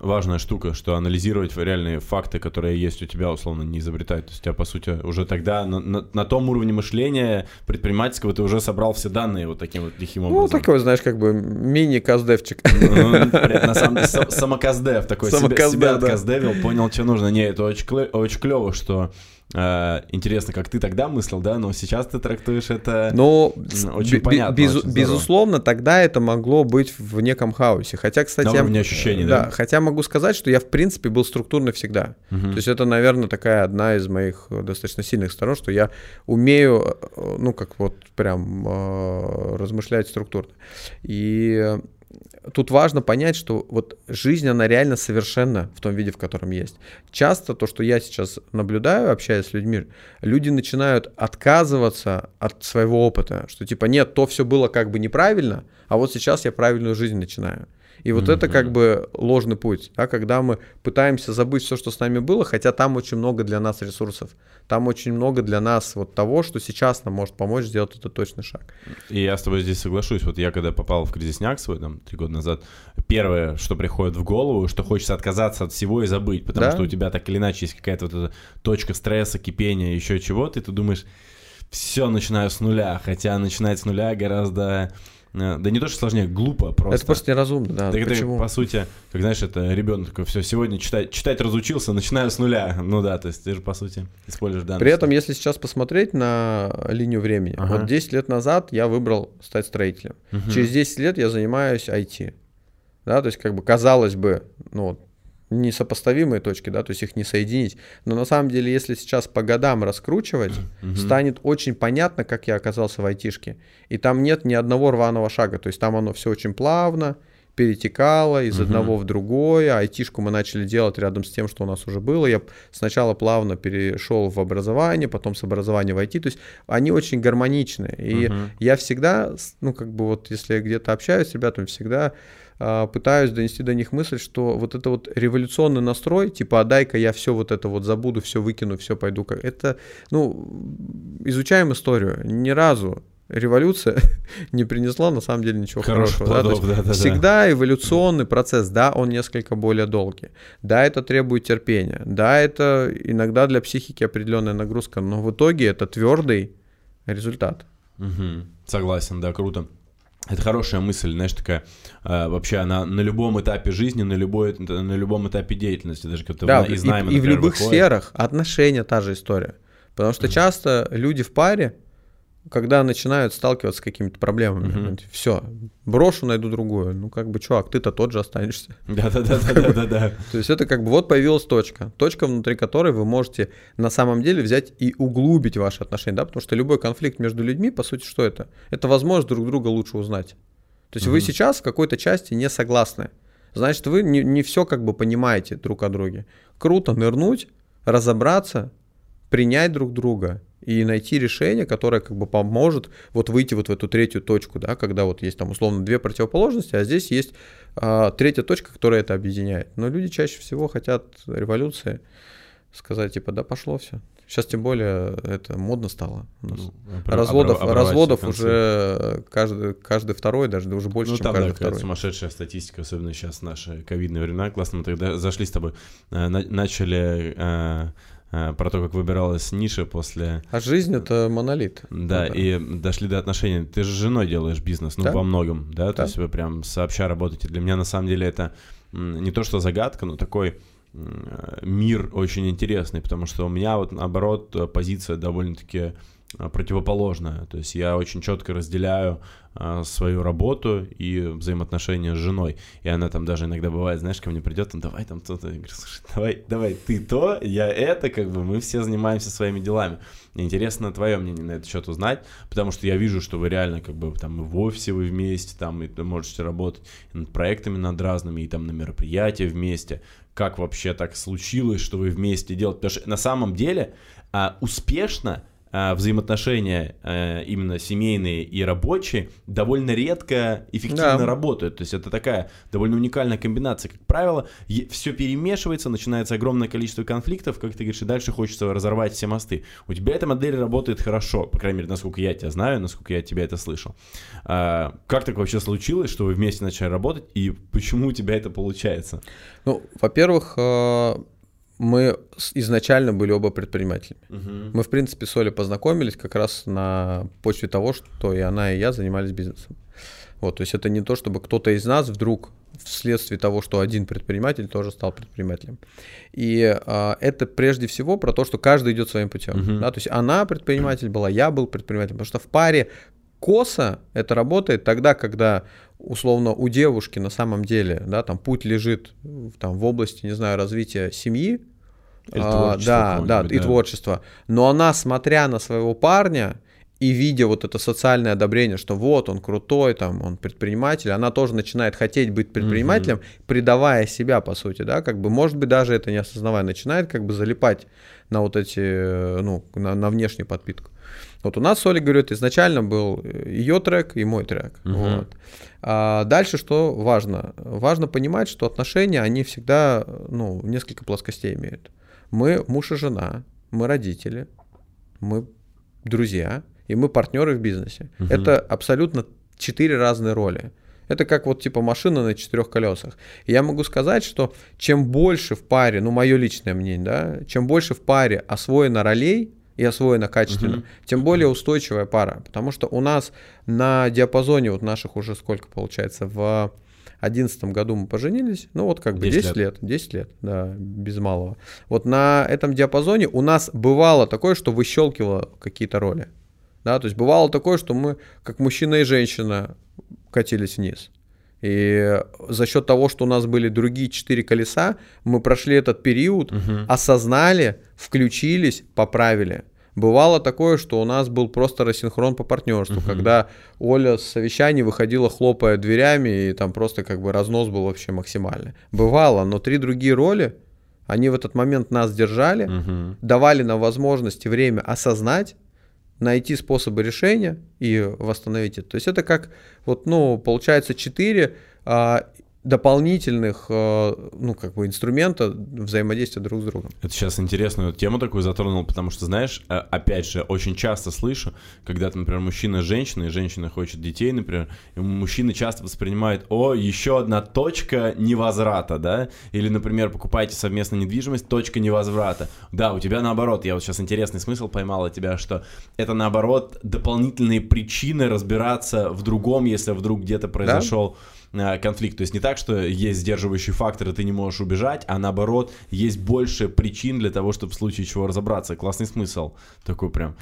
важная штука, что анализировать реальные факты, которые есть у тебя, условно, не изобретать. То есть у тебя, по сути, уже тогда на, на, на том уровне мышления предпринимательского ты уже собрал все данные вот таким вот лихим ну, образом. Ну, такой, знаешь, как бы мини-каздевчик. Ну, на самом деле, самоказдев такой, себя отказдевил, понял, что нужно. Не, это очень клево, что интересно, как ты тогда мыслил, да, но сейчас ты трактуешь это но очень понятно. Без, очень безусловно, тогда это могло быть в неком хаосе. Хотя, кстати, уровне я, ощущений, да, да? Хотя могу сказать, что я в принципе был структурный всегда. Угу. То есть это, наверное, такая одна из моих достаточно сильных сторон, что я умею, э, ну как вот прям э, размышлять структурно. И тут важно понять, что вот жизнь, она реально совершенна в том виде, в котором есть. Часто то, что я сейчас наблюдаю, общаясь с людьми, люди начинают отказываться от своего опыта, что типа нет, то все было как бы неправильно, а вот сейчас я правильную жизнь начинаю. И вот mm-hmm. это как бы ложный путь, да, когда мы пытаемся забыть все, что с нами было, хотя там очень много для нас ресурсов, там очень много для нас вот того, что сейчас нам может помочь сделать этот точный шаг. И я с тобой здесь соглашусь. Вот я когда попал в кризисняк свой, там, три года назад, первое, что приходит в голову, что хочется отказаться от всего и забыть, потому да? что у тебя так или иначе есть какая-то вот эта точка стресса, кипения, еще чего-то, и ты думаешь, все, начинаю с нуля, хотя начинать с нуля гораздо да не то, что сложнее, глупо просто. Это просто неразумно, да. Так Почему? Это, по сути, как знаешь, это ребенок такой, все, сегодня читать, читать разучился, начинаю с нуля. Ну да, то есть ты же, по сути, используешь данные. При этом, если сейчас посмотреть на линию времени, ага. вот 10 лет назад я выбрал стать строителем. Угу. Через 10 лет я занимаюсь IT. Да, то есть, как бы, казалось бы, ну, несопоставимые точки, да, то есть их не соединить. Но на самом деле, если сейчас по годам раскручивать, mm-hmm. станет очень понятно, как я оказался в айтишке. И там нет ни одного рваного шага, то есть там оно все очень плавно перетекало из mm-hmm. одного в другое. Айтишку мы начали делать рядом с тем, что у нас уже было. Я сначала плавно перешел в образование, потом с образования в IT. То есть они очень гармоничны. И mm-hmm. я всегда, ну как бы вот если я где-то общаюсь с ребятами, всегда пытаюсь донести до них мысль, что вот это вот революционный настрой, типа, а дай-ка я все вот это вот забуду, все выкину, все пойду как... Это, ну, изучаем историю. Ни разу революция *laughs* не принесла на самом деле ничего Хороших хорошего. Плодов, да? Да, да, всегда да. эволюционный процесс, да, он несколько более долгий. Да, это требует терпения. Да, это иногда для психики определенная нагрузка, но в итоге это твердый результат. Угу. Согласен, да, круто. Это хорошая мысль, знаешь, такая, э, вообще она на любом этапе жизни, на, любой, на любом этапе деятельности, даже когда да, из найма, и, и в любых выходит. сферах отношения та же история. Потому что mm-hmm. часто люди в паре, когда начинают сталкиваться с какими-то проблемами, mm-hmm. все, брошу, найду другую. Ну, как бы, чувак, ты-то тот же останешься. *laughs* Да-да-да-да-да. То есть это как бы вот появилась точка. Точка, внутри которой вы можете на самом деле взять и углубить ваши отношения, да, потому что любой конфликт между людьми, по сути, что это? Это возможность друг друга лучше узнать. То есть вы сейчас в какой-то части не согласны. Значит, вы не, не все как бы понимаете друг о друге. Круто нырнуть, разобраться, принять друг друга и найти решение, которое как бы поможет вот выйти вот в эту третью точку, да, когда вот есть там условно две противоположности, а здесь есть а, третья точка, которая это объединяет. Но люди чаще всего хотят революции, сказать типа да пошло все. Сейчас тем более это модно стало. Ну, разводов разводов уже каждый, каждый второй, даже уже больше, ну, чем там, каждый да, второй. сумасшедшая статистика, особенно сейчас наши ковидные времена. Классно, мы тогда зашли с тобой, э, начали э, про то, как выбиралась ниша после... А жизнь — это монолит. Да, это... и дошли до отношений. Ты же с женой делаешь бизнес, ну, да? во многом, да? да? То есть вы прям сообща работаете. Для меня, на самом деле, это не то, что загадка, но такой мир очень интересный, потому что у меня вот наоборот позиция довольно-таки противоположная. То есть я очень четко разделяю свою работу и взаимоотношения с женой. И она там даже иногда бывает, знаешь, ко мне придет, ну давай там то-то. Я говорю, слушай, давай, давай ты то, я это, как бы мы все занимаемся своими делами. Мне интересно твое мнение на этот счет узнать, потому что я вижу, что вы реально как бы там и в офисе вы вместе, там и можете работать над проектами над разными, и там на мероприятия вместе как вообще так случилось, что вы вместе делаете. Потому что на самом деле а, успешно а, взаимоотношения а, именно семейные и рабочие довольно редко эффективно да. работают. То есть это такая довольно уникальная комбинация. Как правило, все перемешивается, начинается огромное количество конфликтов, как ты говоришь, и дальше хочется разорвать все мосты. У тебя эта модель работает хорошо, по крайней мере, насколько я тебя знаю, насколько я тебя это слышал. А, как так вообще случилось, что вы вместе начали работать, и почему у тебя это получается? Ну, во-первых, мы изначально были оба предпринимателями. Угу. Мы, в принципе, с Олей познакомились как раз на почве того, что и она, и я занимались бизнесом. Вот, то есть это не то, чтобы кто-то из нас вдруг вследствие того, что один предприниматель тоже стал предпринимателем. И а, это прежде всего про то, что каждый идет своим путем. Uh-huh. Да? То есть она предприниматель была, я был предпринимателем. Потому что в паре косо это работает тогда, когда условно у девушки на самом деле, да, там путь лежит там, в области, не знаю, развития семьи, а, да, да, и да. творчество. Но она, смотря на своего парня и видя вот это социальное одобрение, что вот он крутой, там он предприниматель, она тоже начинает хотеть быть предпринимателем, угу. предавая себя, по сути, да, как бы, может быть, даже это не осознавая, начинает как бы залипать на вот эти, ну, на, на внешнюю подпитку. Вот у нас с Олей, говорю, изначально был ее трек и мой трек. Угу. Вот. А дальше что важно? Важно понимать, что отношения, они всегда, ну, несколько плоскостей имеют. Мы муж и жена, мы родители, мы друзья, и мы партнеры в бизнесе. Угу. Это абсолютно четыре разные роли. Это как вот типа машина на четырех колесах. И я могу сказать, что чем больше в паре, ну мое личное мнение, да, чем больше в паре освоено ролей и освоено качественно, угу. тем более устойчивая пара. Потому что у нас на диапазоне вот наших уже сколько получается в 2011 году мы поженились, ну вот как бы 10, 10 лет. лет, 10 лет, да, без малого. Вот на этом диапазоне у нас бывало такое, что выщелкивало какие-то роли. Да, то есть бывало такое, что мы, как мужчина и женщина, катились вниз. И за счет того, что у нас были другие четыре колеса, мы прошли этот период, угу. осознали, включились, поправили. Бывало такое, что у нас был просто рассинхрон по партнерству, угу. когда Оля с совещаний выходила, хлопая дверями, и там просто как бы разнос был вообще максимальный. Бывало, но три другие роли, они в этот момент нас держали, угу. давали нам возможность и время осознать, найти способы решения и восстановить это. То есть это как, вот, ну, получается, четыре а, дополнительных, э, ну, как бы инструмента взаимодействия друг с другом. Это сейчас интересную тему такую затронул, потому что, знаешь, э, опять же, очень часто слышу, когда, например, мужчина женщина, и женщина хочет детей, например, и мужчины часто воспринимают, о, еще одна точка невозврата, да, или, например, покупаете совместно недвижимость, точка невозврата. Да, у тебя наоборот, я вот сейчас интересный смысл поймал от тебя, что это наоборот дополнительные причины разбираться в другом, если вдруг где-то произошел... Да? Э, конфликт. То есть не так, что есть сдерживающий фактор, и ты не можешь убежать, а наоборот, есть больше причин для того, чтобы в случае чего разобраться. Классный смысл такой прям.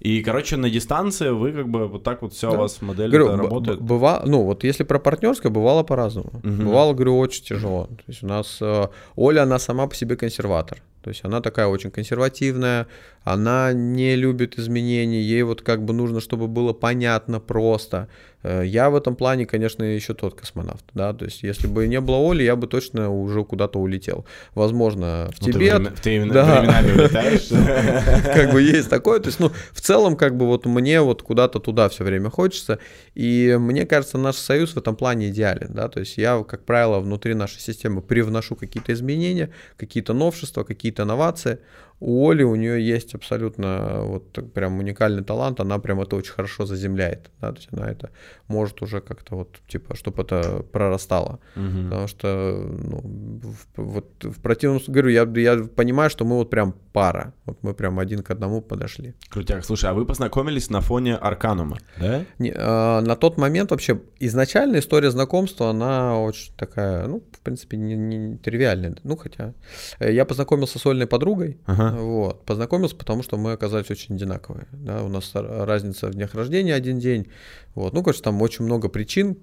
И, короче, на дистанции вы как бы вот так вот все да. у вас модель говорю, работает. Быва... Ну, вот если про партнерское, бывало по-разному. Угу. Бывало, говорю, очень тяжело. То есть у нас э, Оля, она сама по себе консерватор. То есть она такая очень консервативная, она не любит изменений, ей вот как бы нужно, чтобы было понятно, просто. Э, я в этом плане, конечно, еще тот космонавт, да, то есть если бы не было Оли, я бы точно уже куда-то улетел. Возможно, в ну, Тибет. Ты, время, да. временами улетаешь. *laughs* Как бы есть такое, то есть, ну, в целом, как бы вот мне вот куда-то туда все время хочется, и мне кажется, наш союз в этом плане идеален, да, то есть я, как правило, внутри нашей системы привношу какие-то изменения, какие-то новшества, какие-то инновации, у Оли, у нее есть абсолютно вот прям уникальный талант, она прям это очень хорошо заземляет, да, то есть она это может уже как-то вот, типа, чтобы это прорастало, угу. потому что, ну, в, вот в противном случае, говорю, я, я понимаю, что мы вот прям пара, вот мы прям один к одному подошли. Крутяк, слушай, а вы познакомились на фоне Арканума, да? Не, э, на тот момент вообще изначально история знакомства, она очень такая, ну, в принципе, не, не тривиальная, ну, хотя э, я познакомился с Ольной подругой, ага. Вот. Познакомился, потому что мы оказались очень одинаковые. Да? У нас разница в днях рождения один день. Вот. Ну, конечно, там очень много причин,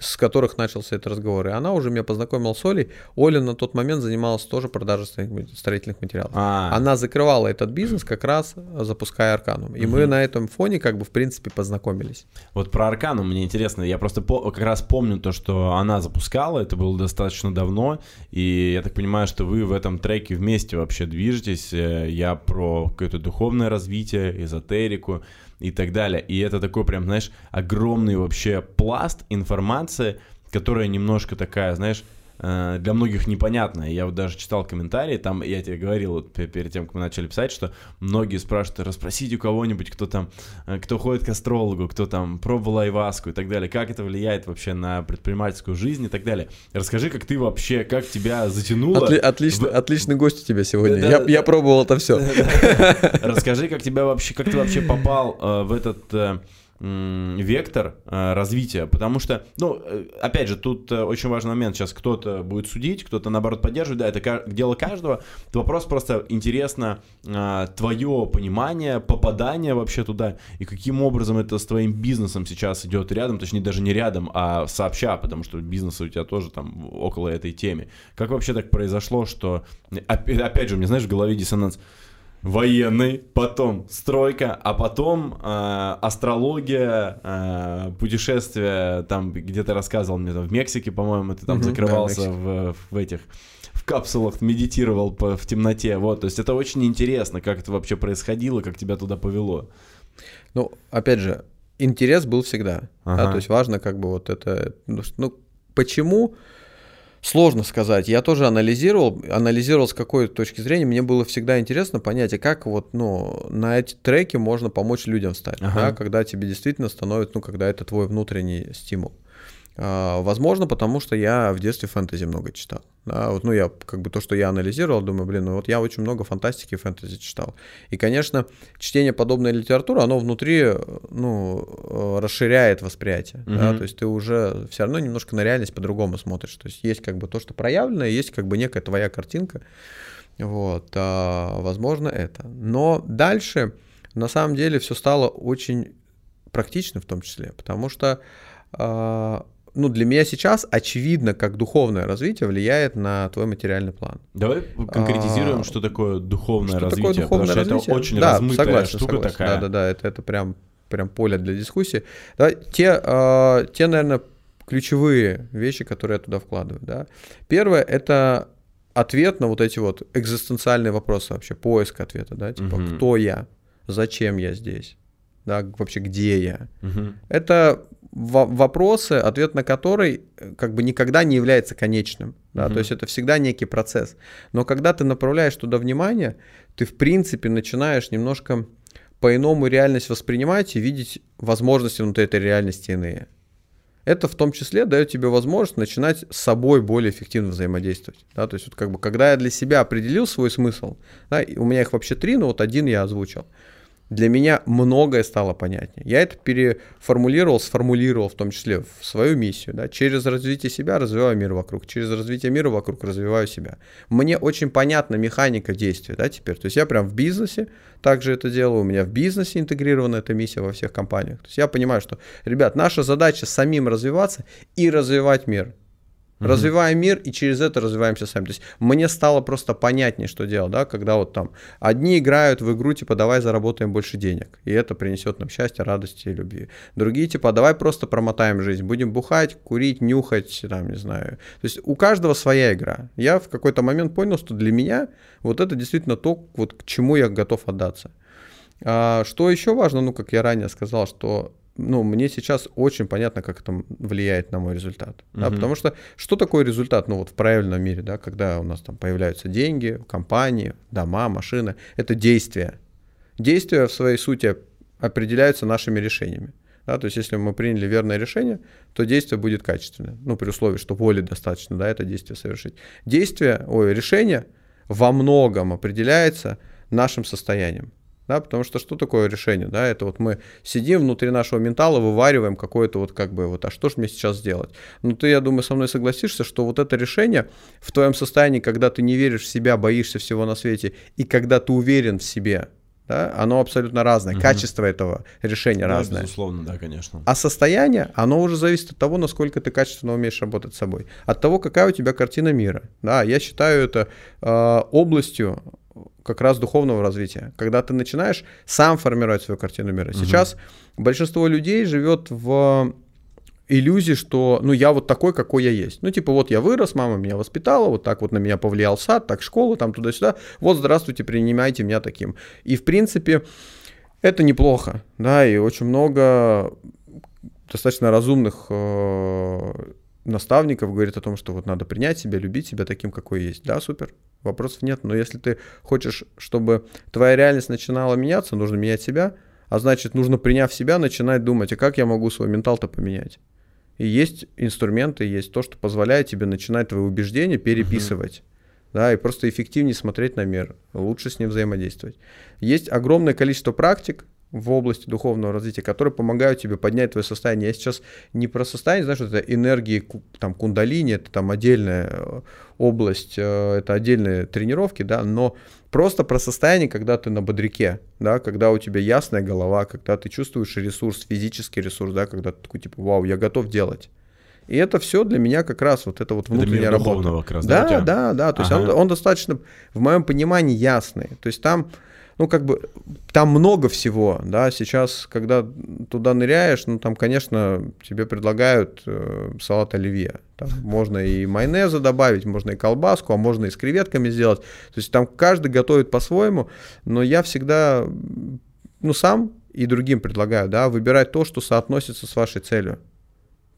с которых начался этот разговор. И она уже меня познакомила с Олей. Оля на тот момент занималась тоже продажей строительных материалов. А-а-а. Она закрывала этот бизнес как раз запуская Арканум. И угу. мы на этом фоне как бы в принципе познакомились. Вот про Арканум мне интересно. Я просто по- как раз помню то, что она запускала. Это было достаточно давно. И я так понимаю, что вы в этом треке вместе вообще движетесь. Э, я про какое-то духовное развитие, эзотерику и так далее. И это такой прям, знаешь, огромный вообще пласт информации, которая немножко такая, знаешь, Э, для многих непонятно. Я вот даже читал комментарии, там я тебе говорил вот перед тем, как мы начали писать, что многие спрашивают, расспросите у кого-нибудь, кто там, э, кто ходит к астрологу, кто там пробовал айваску и так далее, как это влияет вообще на предпринимательскую жизнь и так далее. Расскажи, как ты вообще, как тебя затянуло. Отли, отлично, в... Отличный гость у тебя сегодня. Да, я, да, я пробовал это все. Расскажи, как тебя вообще, как ты вообще попал э, в этот вектор э, развития, потому что, ну, э, опять же, тут э, очень важный момент, сейчас кто-то будет судить, кто-то, наоборот, поддерживает, да, это дело каждого, вопрос просто интересно твое понимание, попадание вообще туда, и каким образом это с твоим бизнесом сейчас идет рядом, точнее, даже не рядом, а сообща, потому что бизнес у тебя тоже там около этой темы. Как вообще так произошло, что, опять же, мне, знаешь, в голове диссонанс, военный, потом стройка, а потом э, астрология, э, путешествия, там где то рассказывал мне, там, в Мексике, по-моему, ты там угу, закрывался да, в, в этих в капсулах, медитировал по, в темноте, вот, то есть это очень интересно, как это вообще происходило, как тебя туда повело. Ну, опять же, интерес был всегда, ага. да, то есть важно как бы вот это, ну, ну почему Сложно сказать. Я тоже анализировал, анализировал с какой точки зрения. Мне было всегда интересно понять, а как вот, ну, на эти треки можно помочь людям встать, ага. да, когда тебе действительно становится, ну, когда это твой внутренний стимул. А, возможно, потому что я в детстве фэнтези много читал. Да, вот, ну, я как бы то, что я анализировал, думаю, блин, ну вот я очень много фантастики и фэнтези читал. И, конечно, чтение подобной литературы, оно внутри, ну, расширяет восприятие. Mm-hmm. Да, то есть ты уже все равно немножко на реальность по-другому смотришь. То есть есть как бы то, что проявлено, есть как бы некая твоя картинка. Вот, а, возможно, это. Но дальше, на самом деле, все стало очень практично в том числе, потому что а, ну, для меня сейчас очевидно, как духовное развитие влияет на твой материальный план. Давай конкретизируем, а, что такое духовное что развитие, такое духовное потому развитие? что это очень да, размытая согласен, штука согласен. такая. Да-да-да, это, это прям, прям поле для дискуссии. Давай, те, э, те, наверное, ключевые вещи, которые я туда вкладываю. Да. Первое — это ответ на вот эти вот экзистенциальные вопросы вообще, поиск ответа, да, типа, угу. кто я, зачем я здесь, да, вообще где я. Угу. Это вопросы, ответ на который э, как бы никогда не является конечным. Да? Mm-hmm. То есть это всегда некий процесс. Но когда ты направляешь туда внимание, ты в принципе начинаешь немножко по-иному реальность воспринимать и видеть возможности внутри этой реальности иные. Это в том числе дает тебе возможность начинать с собой более эффективно взаимодействовать. Да? То есть вот как бы когда я для себя определил свой смысл, да, у меня их вообще три, но вот один я озвучил – для меня многое стало понятнее. Я это переформулировал, сформулировал в том числе в свою миссию. Да? Через развитие себя развиваю мир вокруг, через развитие мира вокруг развиваю себя. Мне очень понятна механика действия да, теперь. То есть я прям в бизнесе также это делаю, у меня в бизнесе интегрирована эта миссия во всех компаниях. То есть я понимаю, что, ребят, наша задача самим развиваться и развивать мир. Угу. Развиваем мир и через это развиваемся сами. То есть мне стало просто понятнее, что делать, да, когда вот там одни играют в игру, типа, давай заработаем больше денег, и это принесет нам счастье, радости и любви. Другие, типа, давай просто промотаем жизнь, будем бухать, курить, нюхать, там, не знаю. То есть у каждого своя игра. Я в какой-то момент понял, что для меня вот это действительно то, вот к чему я готов отдаться. А, что еще важно, ну, как я ранее сказал, что ну, мне сейчас очень понятно, как это влияет на мой результат. Uh-huh. Да, потому что что такое результат, ну, вот в правильном мире, да, когда у нас там появляются деньги, компании, дома, машины, это действия. Действия в своей сути определяются нашими решениями. Да, то есть, если мы приняли верное решение, то действие будет качественное. Ну, при условии, что воли достаточно, да, это действие совершить. Действие, ой, решение во многом определяется нашим состоянием да, потому что что такое решение, да, это вот мы сидим внутри нашего ментала, вывариваем какое-то вот как бы вот, а что же мне сейчас сделать? Ну, ты, я думаю, со мной согласишься, что вот это решение в твоем состоянии, когда ты не веришь в себя, боишься всего на свете, и когда ты уверен в себе, да, оно абсолютно разное, угу. качество этого решения да, разное. безусловно, да, конечно. А состояние, оно уже зависит от того, насколько ты качественно умеешь работать с собой, от того, какая у тебя картина мира. Да, я считаю это э, областью как раз духовного развития, когда ты начинаешь сам формировать свою картину мира. Угу. Сейчас большинство людей живет в иллюзии, что ну я вот такой, какой я есть. Ну типа вот я вырос, мама меня воспитала, вот так вот на меня повлиял сад, так школа, там туда-сюда. Вот здравствуйте, принимайте меня таким. И в принципе это неплохо, да, и очень много достаточно разумных э, наставников говорит о том, что вот надо принять себя, любить себя таким, какой есть. Да, супер, вопросов нет. Но если ты хочешь, чтобы твоя реальность начинала меняться, нужно менять себя, а значит, нужно, приняв себя, начинать думать, а как я могу свой ментал-то поменять? И есть инструменты, есть то, что позволяет тебе начинать твои убеждения переписывать. Uh-huh. Да, и просто эффективнее смотреть на мир, лучше с ним взаимодействовать. Есть огромное количество практик, в области духовного развития, которые помогают тебе поднять твое состояние. Я сейчас не про состояние, знаешь, это энергии, там, кундалини, это там отдельная э, область, э, это отдельные тренировки, да, но просто про состояние, когда ты на бодряке, да, когда у тебя ясная голова, когда ты чувствуешь ресурс, физический ресурс, да, когда ты такой, типа, вау, я готов делать. И это все для меня как раз вот это вот внутренняя это работа. Как раз, да, да, да, да, то ага. есть он, он достаточно, в моем понимании, ясный. То есть там ну, как бы, там много всего, да, сейчас, когда туда ныряешь, ну, там, конечно, тебе предлагают э, салат оливье, там можно и майонеза добавить, можно и колбаску, а можно и с креветками сделать, то есть там каждый готовит по-своему, но я всегда, ну, сам и другим предлагаю, да, выбирать то, что соотносится с вашей целью.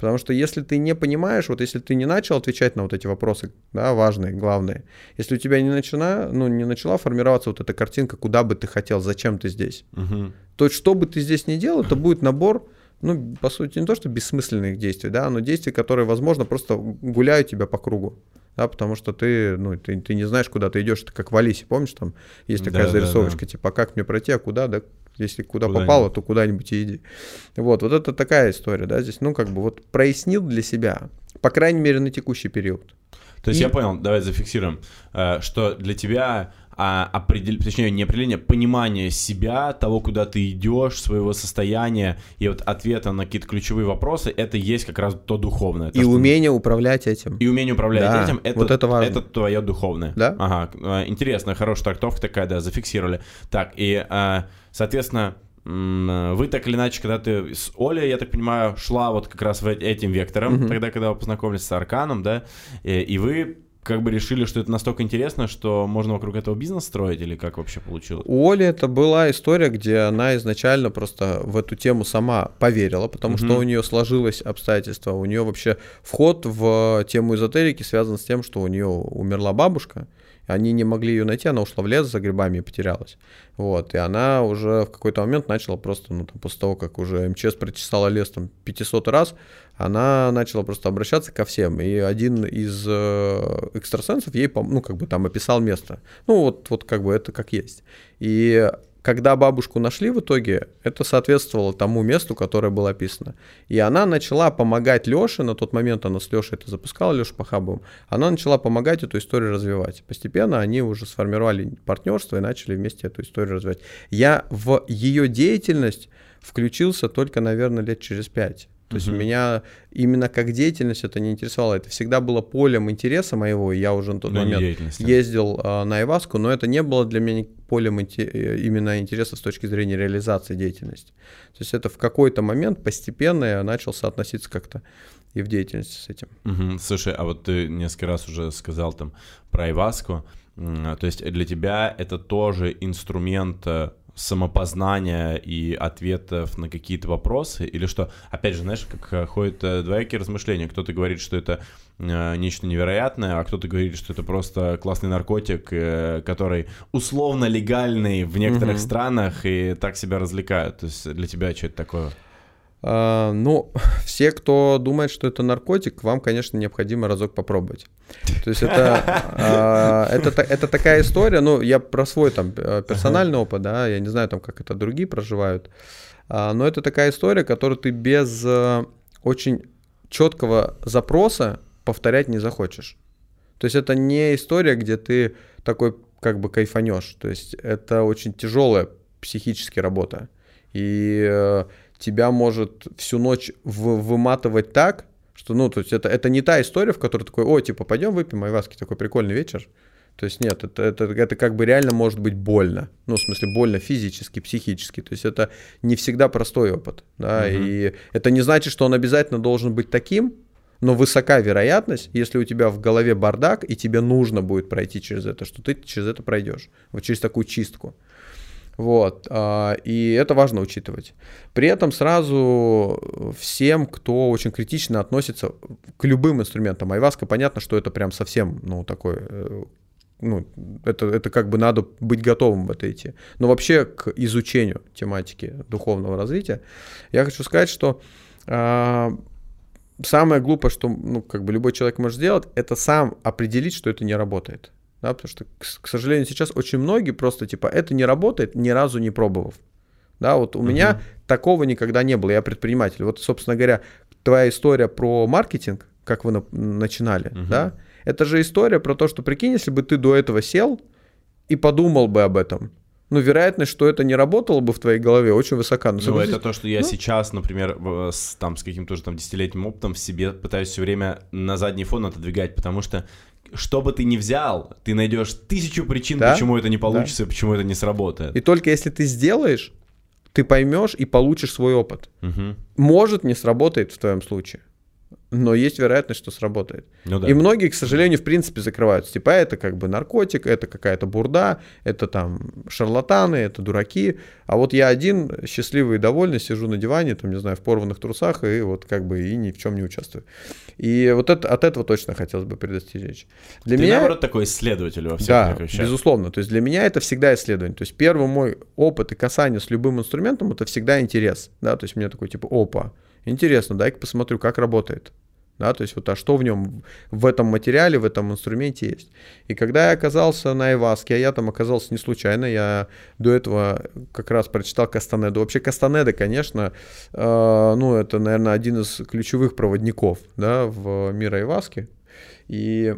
Потому что если ты не понимаешь, вот если ты не начал отвечать на вот эти вопросы, да, важные, главные, если у тебя не начала, ну, не начала формироваться вот эта картинка, куда бы ты хотел, зачем ты здесь, угу. то что бы ты здесь ни делал, это будет набор, ну, по сути, не то, что бессмысленных действий, да, но действий, которые, возможно, просто гуляют тебя по кругу да, потому что ты, ну, ты, ты не знаешь, куда ты идешь, это как в Алисе, помнишь, там есть такая да, зарисовочка, да, да. типа, а как мне пройти, а куда, да, если куда, куда попало, то куда-нибудь и иди. Вот, вот это такая история, да, здесь, ну, как бы вот прояснил для себя, по крайней мере, на текущий период. То есть и... я понял, давай зафиксируем, э, что для тебя а, определ... точнее, не определение, понимание себя, того, куда ты идешь, своего состояния и вот ответа на какие-то ключевые вопросы, это есть как раз то духовное. То, и что... умение управлять этим. И умение управлять да, этим, это, вот это, важно. это твое духовное. Да? Ага, э, интересная, хорошая трактовка такая, да, зафиксировали. Так, и, э, соответственно, вы так или иначе, когда ты с Олей, я так понимаю, шла вот как раз этим вектором, mm-hmm. тогда, когда вы познакомились с Арканом, да, и, вы как бы решили, что это настолько интересно, что можно вокруг этого бизнес строить, или как вообще получилось? У Оли это была история, где она изначально просто в эту тему сама поверила, потому mm-hmm. что у нее сложилось обстоятельство. У нее вообще вход в тему эзотерики связан с тем, что у нее умерла бабушка, они не могли ее найти, она ушла в лес за грибами и потерялась. Вот, и она уже в какой-то момент начала просто, ну, там, после того, как уже МЧС прочесала лес там 500 раз, она начала просто обращаться ко всем. И один из э, экстрасенсов ей, ну, как бы там описал место. Ну, вот, вот как бы это как есть. И когда бабушку нашли в итоге, это соответствовало тому месту, которое было описано. И она начала помогать Леше, на тот момент она с Лешей это запускала, Леша Похабовым, она начала помогать эту историю развивать. Постепенно они уже сформировали партнерство и начали вместе эту историю развивать. Я в ее деятельность включился только, наверное, лет через пять. То есть меня именно как деятельность это не интересовало. Это всегда было полем интереса моего. Я уже на тот но момент ездил э, на Иваску, но это не было для меня полем э, именно интереса с точки зрения реализации деятельности. То есть это в какой-то момент постепенно я начал соотноситься как-то и в деятельности с этим. Угу. Слушай, а вот ты несколько раз уже сказал там про Иваску. То есть для тебя это тоже инструмент э, самопознания и ответов на какие-то вопросы, или что, опять же, знаешь, как э, ходят э, двоякие размышления, кто-то говорит, что это э, нечто невероятное, а кто-то говорит, что это просто классный наркотик, который условно легальный в некоторых mm-hmm. странах и так себя развлекают. То есть для тебя что это такое? А, ну, *laughs* все, кто думает, что это наркотик, вам, конечно, необходимо разок попробовать. То есть это, а, *laughs* это, это такая история, ну, я про свой там э, персональный опыт, да, я не знаю там, как это другие проживают, а, но это такая история, которую ты без э, очень четкого запроса повторять не захочешь. То есть это не история, где ты такой как бы кайфанешь. То есть это очень тяжелая психически работа. И э, тебя может всю ночь в- выматывать так, что, ну, то есть это, это не та история, в которой такой, о, типа, пойдем выпьем айваски, такой прикольный вечер. То есть нет, это, это, это как бы реально может быть больно. Ну, в смысле, больно физически, психически. То есть это не всегда простой опыт. Да? Угу. И это не значит, что он обязательно должен быть таким, но высока вероятность, если у тебя в голове бардак, и тебе нужно будет пройти через это, что ты через это пройдешь. Вот через такую чистку. Вот, а, и это важно учитывать. При этом сразу всем, кто очень критично относится к любым инструментам, айваска, понятно, что это прям совсем, ну, такой э, ну, это, это как бы надо быть готовым в это идти. Но вообще к изучению тематики духовного развития я хочу сказать, что э, самое глупое, что ну, как бы любой человек может сделать, это сам определить, что это не работает да, потому что, к, к сожалению, сейчас очень многие просто типа это не работает, ни разу не пробовав. Да, вот у uh-huh. меня такого никогда не было, я предприниматель. Вот, собственно говоря, твоя история про маркетинг, как вы на, начинали, uh-huh. да, это же история про то, что прикинь, если бы ты до этого сел и подумал бы об этом, ну, вероятность, что это не работало бы в твоей голове, очень высока. Но ну, это то, что я ну? сейчас, например, с, там, с каким-то уже там десятилетним опытом в себе пытаюсь все время на задний фон отодвигать, потому что что бы ты ни взял, ты найдешь тысячу причин, да? почему это не получится, да. почему это не сработает. И только если ты сделаешь, ты поймешь и получишь свой опыт. Угу. Может, не сработает в твоем случае но есть вероятность, что сработает. Ну, да. И многие, к сожалению, в принципе закрываются. Типа, это как бы наркотик, это какая-то бурда, это там шарлатаны, это дураки. А вот я один, счастливый и довольный, сижу на диване, там, не знаю, в порванных трусах, и вот как бы и ни в чем не участвую. И вот это, от этого точно хотелось бы предостеречь. Для Ты, меня... наоборот, такой исследователь во всех да, вещах. безусловно. То есть для меня это всегда исследование. То есть первый мой опыт и касание с любым инструментом, это всегда интерес. Да, то есть мне такой, типа, опа, интересно, дай-ка посмотрю, как работает. Да, то есть вот а что в нем, в этом материале, в этом инструменте есть. И когда я оказался на Иваске, а я там оказался не случайно, я до этого как раз прочитал Кастанеду. Вообще Кастанеда, конечно, э, ну это, наверное, один из ключевых проводников да, в мира Иваски. И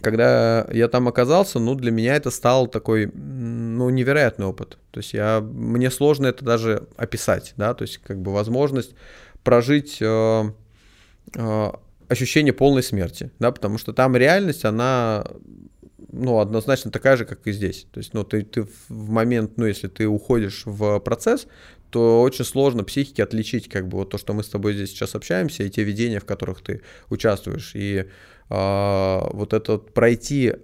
когда я там оказался, ну, для меня это стал такой, ну, невероятный опыт. То есть я, мне сложно это даже описать, да, то есть как бы возможность прожить э, э, ощущение полной смерти, да, потому что там реальность, она, ну, однозначно такая же, как и здесь. То есть, ну, ты, ты в момент, ну, если ты уходишь в процесс, то очень сложно психике отличить, как бы, вот то, что мы с тобой здесь сейчас общаемся, и те видения, в которых ты участвуешь. И вот этот пройти,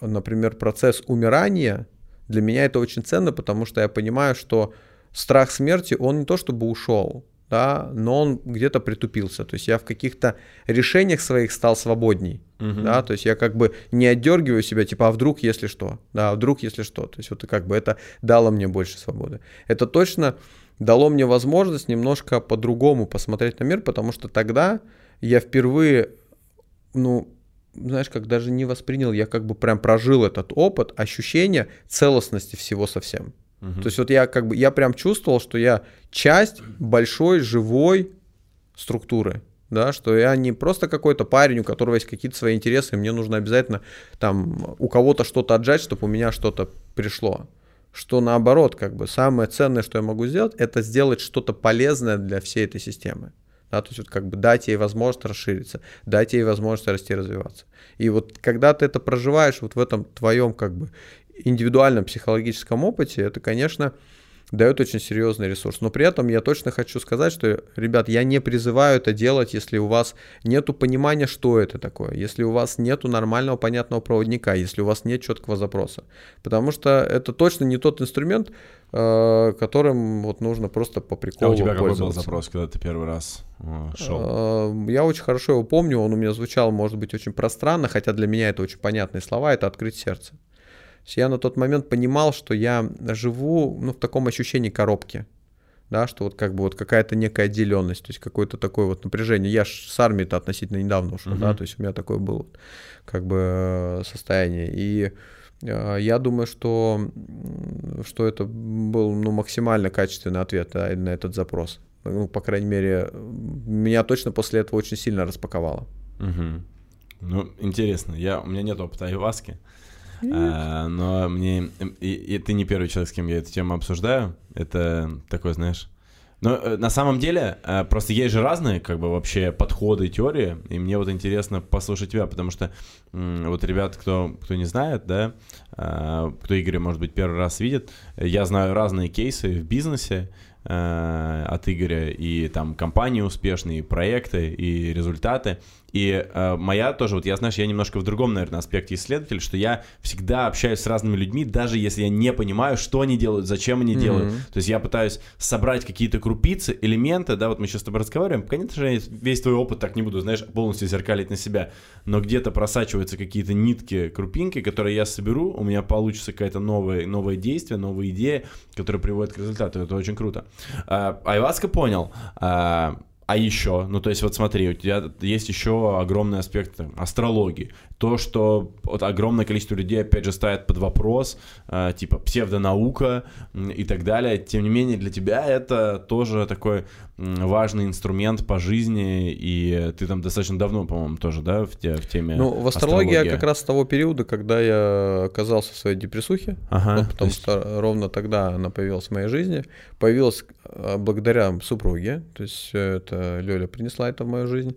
например, процесс умирания, для меня это очень ценно, потому что я понимаю, что страх смерти, он не то чтобы ушел, да, но он где-то притупился. То есть я в каких-то решениях своих стал свободней. Угу. Да, то есть я как бы не отдергиваю себя, типа, а вдруг, если что, да, а вдруг, если что. То есть вот как бы это дало мне больше свободы. Это точно дало мне возможность немножко по-другому посмотреть на мир, потому что тогда я впервые ну, знаешь, как даже не воспринял, я как бы прям прожил этот опыт, ощущение целостности всего совсем. Угу. То есть вот я как бы, я прям чувствовал, что я часть большой живой структуры, да, что я не просто какой-то парень, у которого есть какие-то свои интересы, и мне нужно обязательно там у кого-то что-то отжать, чтобы у меня что-то пришло. Что наоборот, как бы самое ценное, что я могу сделать, это сделать что-то полезное для всей этой системы. Да, то есть вот как бы дать ей возможность расшириться, дать ей возможность расти и развиваться. И вот когда ты это проживаешь вот в этом твоем как бы индивидуальном психологическом опыте, это, конечно, дает очень серьезный ресурс. Но при этом я точно хочу сказать, что, ребят, я не призываю это делать, если у вас нет понимания, что это такое, если у вас нет нормального понятного проводника, если у вас нет четкого запроса. Потому что это точно не тот инструмент, э, которым вот нужно просто по приколу А у тебя какой был запрос, когда ты первый раз э, шел? Э, я очень хорошо его помню, он у меня звучал, может быть, очень пространно, хотя для меня это очень понятные слова, это «открыть сердце» я на тот момент понимал, что я живу ну, в таком ощущении коробки, да, что вот как бы вот какая-то некая отделенность, то есть какое-то такое вот напряжение. Я ж с армии-то относительно недавно ушел, uh-huh. да, то есть у меня такое было как бы э, состояние. И э, я думаю, что, что это был ну, максимально качественный ответ да, на этот запрос. Ну, по крайней мере, меня точно после этого очень сильно распаковало. Угу. Ну, интересно. Я, у меня нет опыта айваски. А, но мне... И, и ты не первый человек, с кем я эту тему обсуждаю. Это такой, знаешь... Но э, на самом деле, э, просто есть же разные, как бы, вообще подходы, теории, и мне вот интересно послушать тебя, потому что вот ребят, кто, кто не знает, да, а, кто Игоря, может быть, первый раз видит, я знаю разные кейсы в бизнесе, э, от Игоря и там компании успешные, и проекты, и результаты. И э, моя тоже, вот я, знаешь, я немножко в другом, наверное, аспекте исследователь, что я всегда общаюсь с разными людьми, даже если я не понимаю, что они делают, зачем они mm-hmm. делают. То есть я пытаюсь собрать какие-то крупицы, элементы, да, вот мы сейчас с тобой разговариваем, конечно же, весь твой опыт так не буду, знаешь, полностью зеркалить на себя, но где-то просачиваются какие-то нитки, крупинки, которые я соберу, у меня получится какая-то новая, новое действие, новая идея, которая приводит к результату, это очень круто. А, Айваска понял, а, а еще, ну то есть вот смотри, у тебя есть еще огромный аспект астрологии. То, что вот огромное количество людей, опять же, ставят под вопрос, э, типа псевдонаука и так далее. Тем не менее, для тебя это тоже такой важный инструмент по жизни, и ты там достаточно давно, по-моему, тоже, да, в, те, в теме Ну, в астрологии я как раз с того периода, когда я оказался в своей депрессухе, ага, ну, потому есть... что ровно тогда она появилась в моей жизни, появилась а, благодаря супруге, то есть это Лёля принесла это в мою жизнь,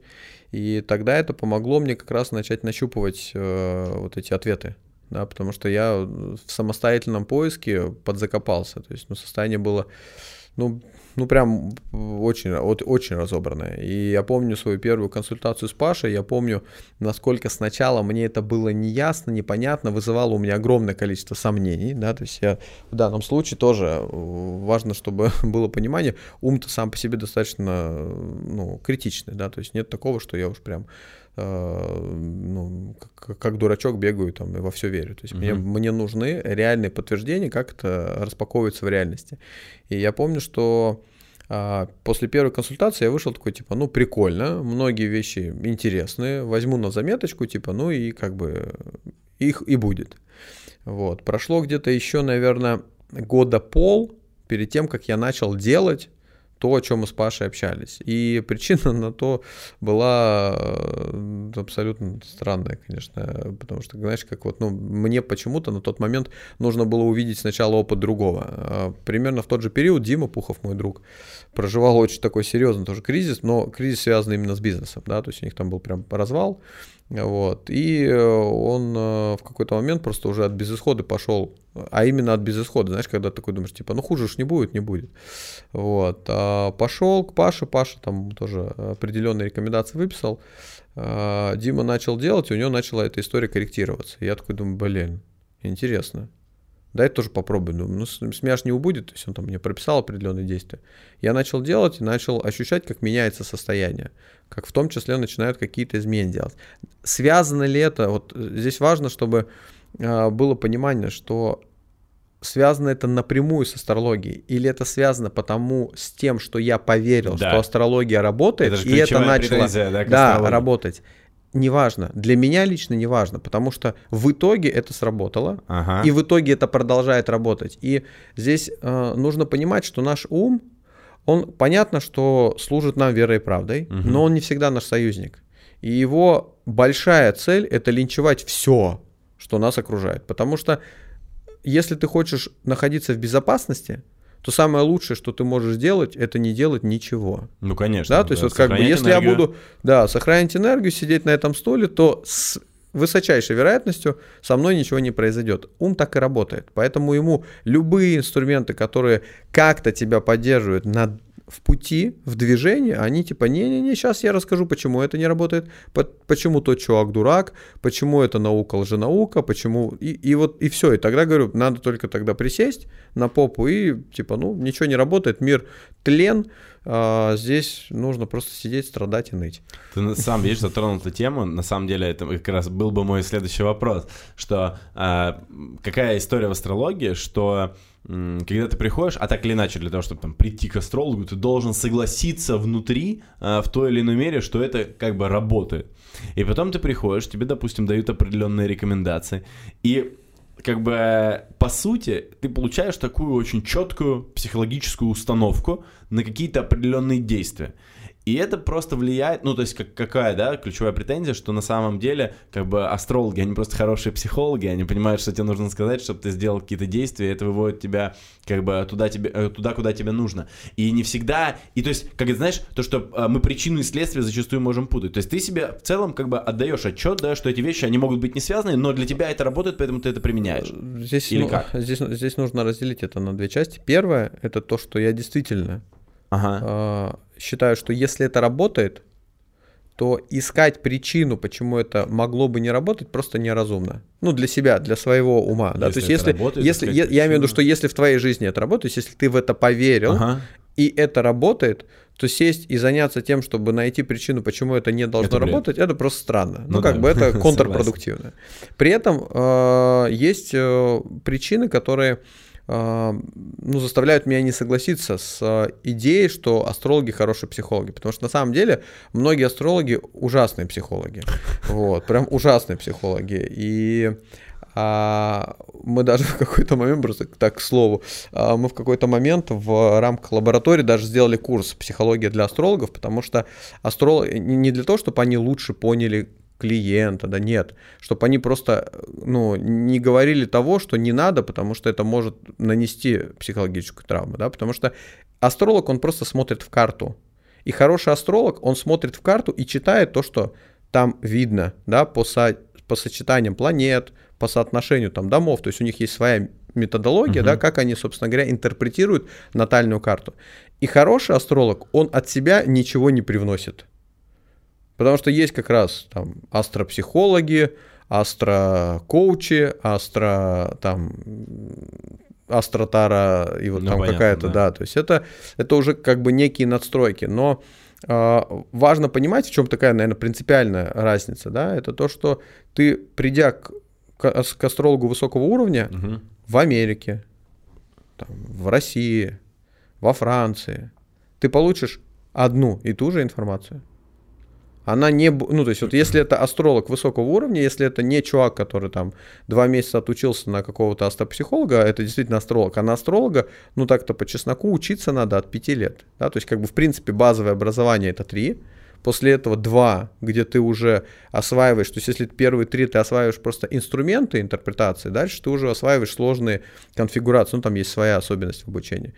и тогда это помогло мне как раз начать нащупывать э, вот эти ответы, да, потому что я в самостоятельном поиске подзакопался, то есть ну, состояние было ну, ну прям очень, очень разобранная. И я помню свою первую консультацию с Пашей, я помню, насколько сначала мне это было неясно, непонятно, вызывало у меня огромное количество сомнений, да, то есть я в данном случае тоже э, важно, чтобы *laughs* было понимание, ум-то сам по себе достаточно, ну, критичный, да, то есть нет такого, что я уж прям Э, ну, как, как дурачок бегаю там и во все верю. То есть uh-huh. мне, мне нужны реальные подтверждения, как это распаковывается в реальности. И я помню, что а, после первой консультации я вышел такой, типа, ну, прикольно, многие вещи интересные, возьму на заметочку, типа, ну, и как бы их и будет. Вот. Прошло где-то еще, наверное, года пол перед тем, как я начал делать то, о чем мы с Пашей общались. И причина на то была э, абсолютно странная, конечно, потому что, знаешь, как вот, ну, мне почему-то на тот момент нужно было увидеть сначала опыт другого. А примерно в тот же период Дима Пухов, мой друг, проживал очень такой серьезный тоже кризис, но кризис связан именно с бизнесом, да, то есть у них там был прям развал, вот. И э, он э, в какой-то момент просто уже от безысхода пошел, а именно от безысхода, знаешь, когда такой думаешь, типа, ну хуже уж не будет, не будет. Вот. А пошел к Паше, Паша там тоже определенные рекомендации выписал. А Дима начал делать, и у него начала эта история корректироваться. Я такой думаю, блин, интересно. Дай тоже попробую. Ну, ну смяш не убудет, то есть он там мне прописал определенные действия. Я начал делать и начал ощущать, как меняется состояние, как в том числе начинают какие-то изменения делать. Связано ли это? Вот здесь важно, чтобы э, было понимание, что связано это напрямую с астрологией, или это связано потому с тем, что я поверил, да. что астрология работает, это и это начало да, да, работать неважно. Для меня лично неважно, потому что в итоге это сработало, ага. и в итоге это продолжает работать. И здесь э, нужно понимать, что наш ум, он понятно, что служит нам верой и правдой, угу. но он не всегда наш союзник. И его большая цель это линчевать все, что нас окружает. Потому что если ты хочешь находиться в безопасности, то самое лучшее, что ты можешь сделать, это не делать ничего. Ну, конечно. Да, то есть да, вот как бы, если энергию. я буду, да, сохранить энергию, сидеть на этом стуле, то с высочайшей вероятностью со мной ничего не произойдет. Ум так и работает. Поэтому ему любые инструменты, которые как-то тебя поддерживают на в пути, в движении, они типа, не-не-не, сейчас я расскажу, почему это не работает, почему тот чувак дурак, почему это наука лженаука, почему, и, и вот, и все, и тогда, говорю, надо только тогда присесть на попу и, типа, ну, ничего не работает, мир тлен, а здесь нужно просто сидеть, страдать и ныть. Ты сам, видишь, затронул эту тему, на самом деле это как раз был бы мой следующий вопрос, что а, какая история в астрологии, что когда ты приходишь, а так или иначе, для того, чтобы там прийти к астрологу, ты должен согласиться внутри а, в той или иной мере, что это как бы работает. И потом ты приходишь, тебе, допустим, дают определенные рекомендации, и как бы по сути ты получаешь такую очень четкую психологическую установку на какие-то определенные действия. И это просто влияет, ну, то есть, как, какая, да, ключевая претензия, что на самом деле, как бы, астрологи, они просто хорошие психологи, они понимают, что тебе нужно сказать, чтобы ты сделал какие-то действия, и это выводит тебя, как бы, туда, тебе, э, туда, куда тебе нужно. И не всегда, и то есть, как знаешь, то, что а, мы причину и следствие зачастую можем путать. То есть, ты себе в целом, как бы, отдаешь отчет, да, что эти вещи, они могут быть не связаны, но для тебя это работает, поэтому ты это применяешь. Здесь, Или ну, как? Здесь, здесь нужно разделить это на две части. Первое, это то, что я действительно ага. Считаю, что если это работает, то искать причину, почему это могло бы не работать, просто неразумно. Ну, для себя, для своего ума. Да? То есть, если, работает, если я, я имею в виду, что если в твоей жизни это работает, если ты в это поверил, ага. и это работает, то сесть и заняться тем, чтобы найти причину, почему это не должно это работать, это просто странно. Ну, ну как да. бы это *laughs* контрпродуктивно. При этом э, есть э, причины, которые ну, заставляют меня не согласиться с а, идеей, что астрологи хорошие психологи. Потому что на самом деле многие астрологи ужасные психологи. Вот, прям ужасные психологи. И а, мы даже *laughs* в какой-то момент, просто так к слову, а, мы в какой-то момент в рамках лаборатории даже сделали курс психология для астрологов, потому что астрологи не для того, чтобы они лучше поняли клиента, да нет, чтобы они просто, ну, не говорили того, что не надо, потому что это может нанести психологическую травму, да, потому что астролог, он просто смотрит в карту, и хороший астролог, он смотрит в карту и читает то, что там видно, да, по, со, по сочетаниям планет, по соотношению там домов, то есть у них есть своя методология, угу. да, как они, собственно говоря, интерпретируют натальную карту. И хороший астролог, он от себя ничего не привносит. Потому что есть как раз там астропсихологи, астрокоучи, астро там астротара и вот ну, там какая-то, да. да, то есть это, это уже как бы некие надстройки, но э, важно понимать, в чем такая, наверное, принципиальная разница, да, это то, что ты, придя к, к, к астрологу высокого уровня угу. в Америке, там, в России, во Франции, ты получишь одну и ту же информацию она не, ну то есть вот если это астролог высокого уровня, если это не чувак, который там два месяца отучился на какого-то астропсихолога, это действительно астролог, а на астролога, ну так-то по чесноку учиться надо от пяти лет, да, то есть как бы в принципе базовое образование это три, после этого два, где ты уже осваиваешь, то есть если первые три ты осваиваешь просто инструменты интерпретации, дальше ты уже осваиваешь сложные конфигурации, ну там есть своя особенность в обучении.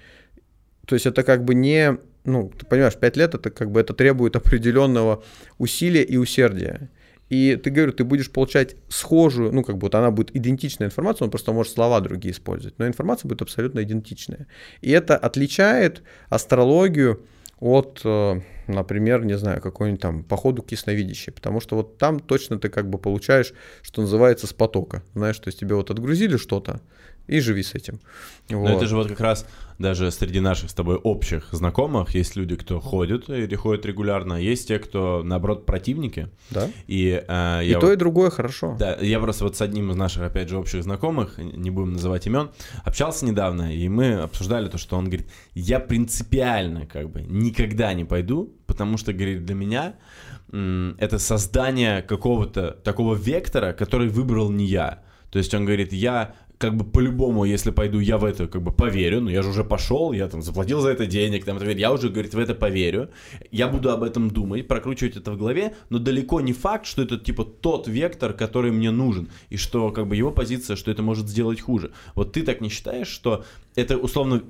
То есть это как бы не ну, ты понимаешь, 5 лет это как бы это требует определенного усилия и усердия. И ты, говорю, ты будешь получать схожую, ну, как бы вот она будет идентичная информация, он просто может слова другие использовать, но информация будет абсолютно идентичная. И это отличает астрологию от, э, например, не знаю, какой-нибудь там походу к ясновидящей, потому что вот там точно ты как бы получаешь, что называется, с потока. Знаешь, то есть тебе вот отгрузили что-то, и живи с этим. Вот. Но это же вот как раз даже среди наших с тобой общих знакомых есть люди, кто ходит или ходит регулярно, есть те, кто, наоборот, противники. Да. И, э, и то, вот, и другое хорошо. Да, я просто вот с одним из наших, опять же, общих знакомых, не будем называть имен, общался недавно, и мы обсуждали то, что он говорит, я принципиально как бы никогда не пойду, потому что, говорит, для меня это создание какого-то такого вектора, который выбрал не я. То есть он говорит, я как бы по-любому, если пойду, я в это как бы поверю, ну я же уже пошел, я там заплатил за это денег, там, я уже, говорит, в это поверю, я буду об этом думать, прокручивать это в голове, но далеко не факт, что это типа тот вектор, который мне нужен, и что как бы его позиция, что это может сделать хуже. Вот ты так не считаешь, что это условно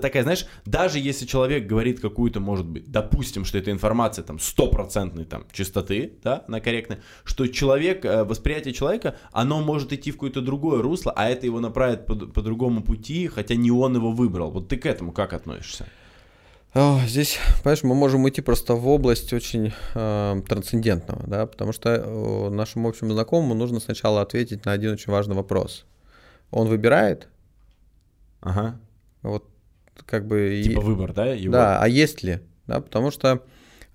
такая, знаешь, даже если человек говорит какую-то, может быть, допустим, что эта информация там стопроцентной там чистоты, да, она корректная, что человек, э, восприятие человека, оно может идти в какое-то другое русло, а это его направит по, по другому пути, хотя не он его выбрал. Вот ты к этому как относишься? Здесь, понимаешь, мы можем идти просто в область очень э, трансцендентного, да, потому что э, нашему общему знакомому нужно сначала ответить на один очень важный вопрос. Он выбирает, Ага. Вот как бы... Типа и... выбор, да? Его? Да, а есть ли? Да, потому что,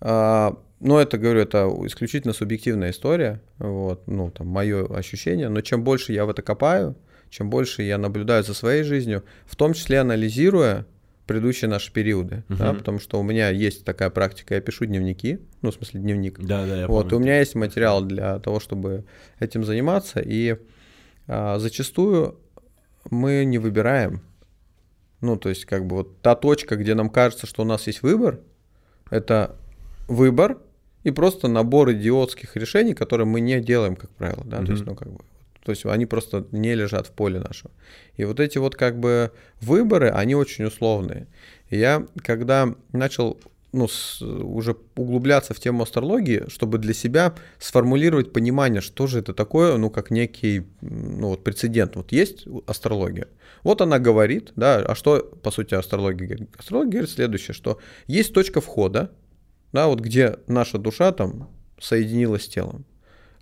э, ну, это, говорю, это исключительно субъективная история, вот, ну, там, мое ощущение, но чем больше я в это копаю, чем больше я наблюдаю за своей жизнью, в том числе анализируя предыдущие наши периоды, uh-huh. да, потому что у меня есть такая практика, я пишу дневники, ну, в смысле дневник. Да, да, я Вот, помню. у меня есть материал для того, чтобы этим заниматься, и а, зачастую мы не выбираем, ну, то есть, как бы вот та точка, где нам кажется, что у нас есть выбор, это выбор и просто набор идиотских решений, которые мы не делаем, как правило, да, mm-hmm. то есть, ну, как бы, то есть они просто не лежат в поле нашего. И вот эти вот как бы выборы, они очень условные. И я, когда начал ну, с, уже углубляться в тему астрологии, чтобы для себя сформулировать понимание, что же это такое, ну, как некий, ну, вот прецедент. Вот есть астрология. Вот она говорит, да, а что, по сути, астрология говорит? Астрология говорит следующее, что есть точка входа, да, вот где наша душа там соединилась с телом,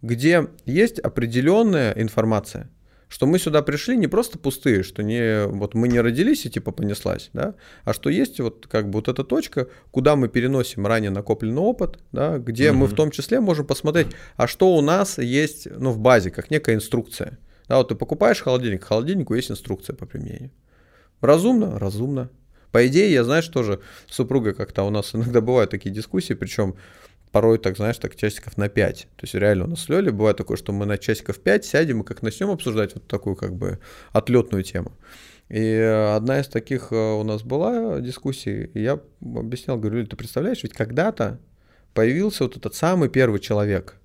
где есть определенная информация – что мы сюда пришли не просто пустые, что не вот мы не родились и типа понеслась, да, а что есть вот как бы вот эта точка, куда мы переносим ранее накопленный опыт, да, где угу. мы в том числе можем посмотреть, а что у нас есть, ну, в базе, как некая инструкция. Да, вот ты покупаешь холодильник, к холодильнику есть инструкция по применению. Разумно? Разумно. По идее, я, знаешь, тоже супруга как-то у нас *laughs* иногда бывают такие дискуссии, причем порой, так знаешь, так часиков на 5. То есть реально у нас с Лёлей бывает такое, что мы на часиков 5 сядем и как начнем обсуждать вот такую как бы отлетную тему. И одна из таких э, у нас была дискуссий, и я объяснял, говорю, ты представляешь, ведь когда-то появился вот этот самый первый человек,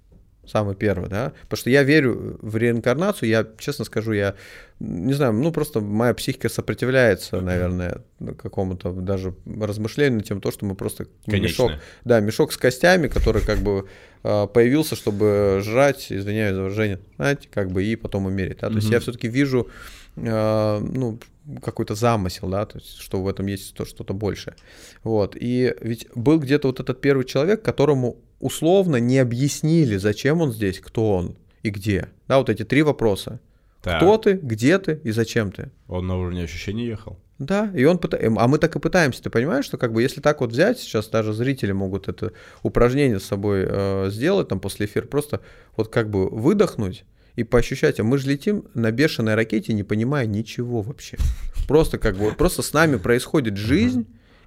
самый первый, да, потому что я верю в реинкарнацию, я, честно скажу, я, не знаю, ну, просто моя психика сопротивляется, наверное, какому-то даже размышлению тем, то, что мы просто Конечно. мешок, да, мешок с костями, который как бы а, появился, чтобы жрать, извиняюсь за выражение, знаете, как бы и потом умереть, да, то есть я все-таки вижу, а, ну, какой-то замысел, да, то есть, что в этом есть то, что-то большее. Вот. И ведь был где-то вот этот первый человек, которому условно не объяснили, зачем он здесь, кто он и где. Да, вот эти три вопроса. Так. Кто ты, где ты и зачем ты? Он на уровне ощущений ехал. Да, и он пыта... а мы так и пытаемся. Ты понимаешь, что как бы если так вот взять, сейчас даже зрители могут это упражнение с собой э, сделать там после эфира, просто вот как бы выдохнуть и поощущать, а мы же летим на бешеной ракете, не понимая ничего вообще. Просто как бы просто с нами происходит жизнь,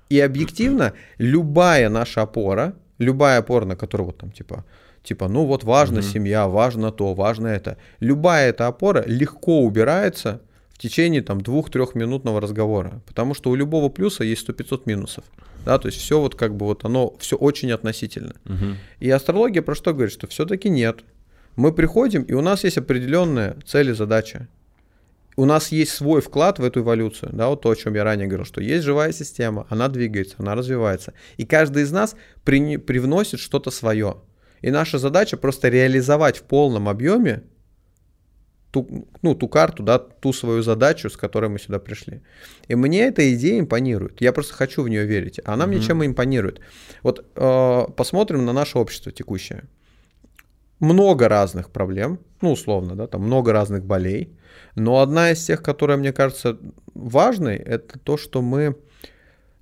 и объективно любая наша опора, любая опора, на которую вот там типа, типа, ну вот важна семья, важно то, важно это. Любая эта опора легко убирается в течение там двух-трех минутного разговора, потому что у любого плюса есть 100-500 минусов. Да, то есть все вот как бы вот оно все очень относительно. Угу. И астрология про что говорит? Что все-таки нет. Мы приходим, и у нас есть определенная цель и задача. У нас есть свой вклад в эту эволюцию, да, вот то, о чем я ранее говорил, что есть живая система, она двигается, она развивается. И каждый из нас при, привносит что-то свое. И наша задача просто реализовать в полном объеме ту, ну, ту карту, да, ту свою задачу, с которой мы сюда пришли. И мне эта идея импонирует. Я просто хочу в нее верить. Она mm-hmm. мне чем импонирует. Вот э, посмотрим на наше общество текущее много разных проблем, ну, условно, да, там много разных болей. Но одна из тех, которая мне кажется важной, это то, что мы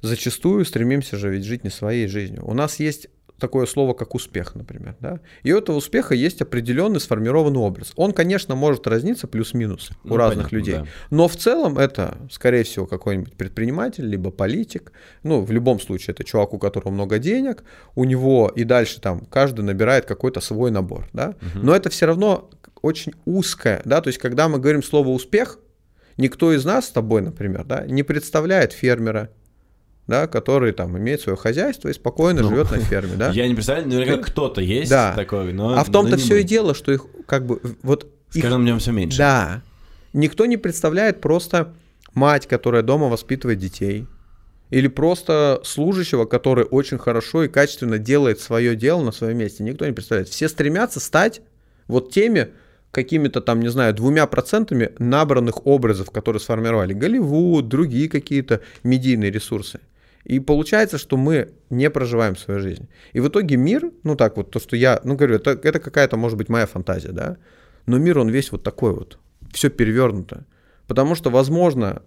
зачастую стремимся же ведь жить не своей жизнью. У нас есть такое слово, как успех, например. Да? И у этого успеха есть определенный сформированный образ. Он, конечно, может разниться плюс-минус ну, у разных понятно, людей. Да. Но в целом это, скорее всего, какой-нибудь предприниматель, либо политик. Ну, в любом случае, это чувак, у которого много денег, у него и дальше там каждый набирает какой-то свой набор. Да? Угу. Но это все равно очень узкое. Да? То есть, когда мы говорим слово успех, никто из нас с тобой, например, да, не представляет фермера, да, который там имеет свое хозяйство и спокойно ну, живет на ферме, да. *laughs* Я не представляю, наверняка кто-то есть да. такой, но... А в том-то все мы. и дело, что их как бы вот... С каждым днем все меньше. Да. Никто не представляет просто мать, которая дома воспитывает детей, или просто служащего, который очень хорошо и качественно делает свое дело на своем месте. Никто не представляет. Все стремятся стать вот теми какими-то там, не знаю, двумя процентами набранных образов, которые сформировали Голливуд, другие какие-то медийные ресурсы. И получается, что мы не проживаем свою жизнь. И в итоге мир, ну так вот, то, что я, ну говорю, это, это какая-то, может быть, моя фантазия, да, но мир, он весь вот такой вот, все перевернуто. Потому что, возможно,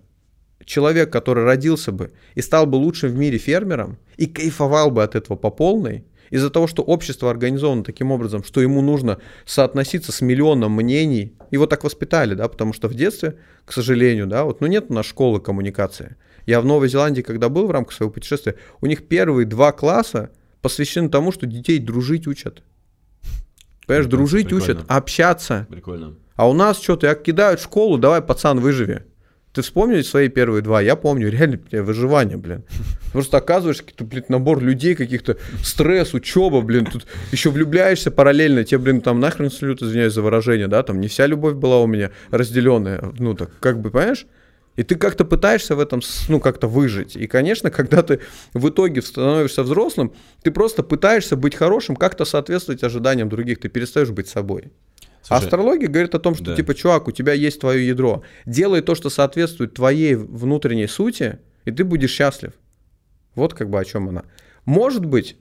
человек, который родился бы и стал бы лучшим в мире фермером, и кайфовал бы от этого по полной, из-за того, что общество организовано таким образом, что ему нужно соотноситься с миллионом мнений, его так воспитали, да, потому что в детстве, к сожалению, да, вот, ну нет у нас школы коммуникации. Я в Новой Зеландии, когда был в рамках своего путешествия, у них первые два класса посвящены тому, что детей дружить учат. Понимаешь, дружить Прикольно. учат, общаться. Прикольно. А у нас что-то, кидают в школу, давай, пацан, выживи. Ты вспомнил свои первые два? Я помню, реально, выживание, блин. Просто оказываешь какой-то, блин, набор людей, каких-то стресс, учеба, блин, тут еще влюбляешься параллельно, тебе, блин, там нахрен салют, извиняюсь за выражение, да, там не вся любовь была у меня разделенная, ну так, как бы, понимаешь? И ты как-то пытаешься в этом, ну, как-то выжить. И, конечно, *laughs* когда ты в итоге становишься взрослым, ты просто пытаешься быть хорошим, как-то соответствовать ожиданиям других, ты перестаешь быть собой. Слушай, Астрология говорит о том, что да. типа, чувак, у тебя есть твое ядро. Делай то, что соответствует твоей внутренней сути, и ты будешь счастлив. Вот как бы о чем она. Может быть,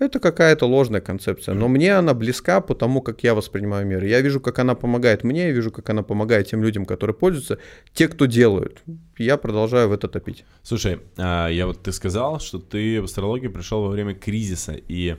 это какая-то ложная концепция, но мне она близка по тому, как я воспринимаю мир. Я вижу, как она помогает мне, я вижу, как она помогает тем людям, которые пользуются, те, кто делают. Я продолжаю в это топить. Слушай, а, я вот ты сказал, что ты в астрологию пришел во время кризиса, и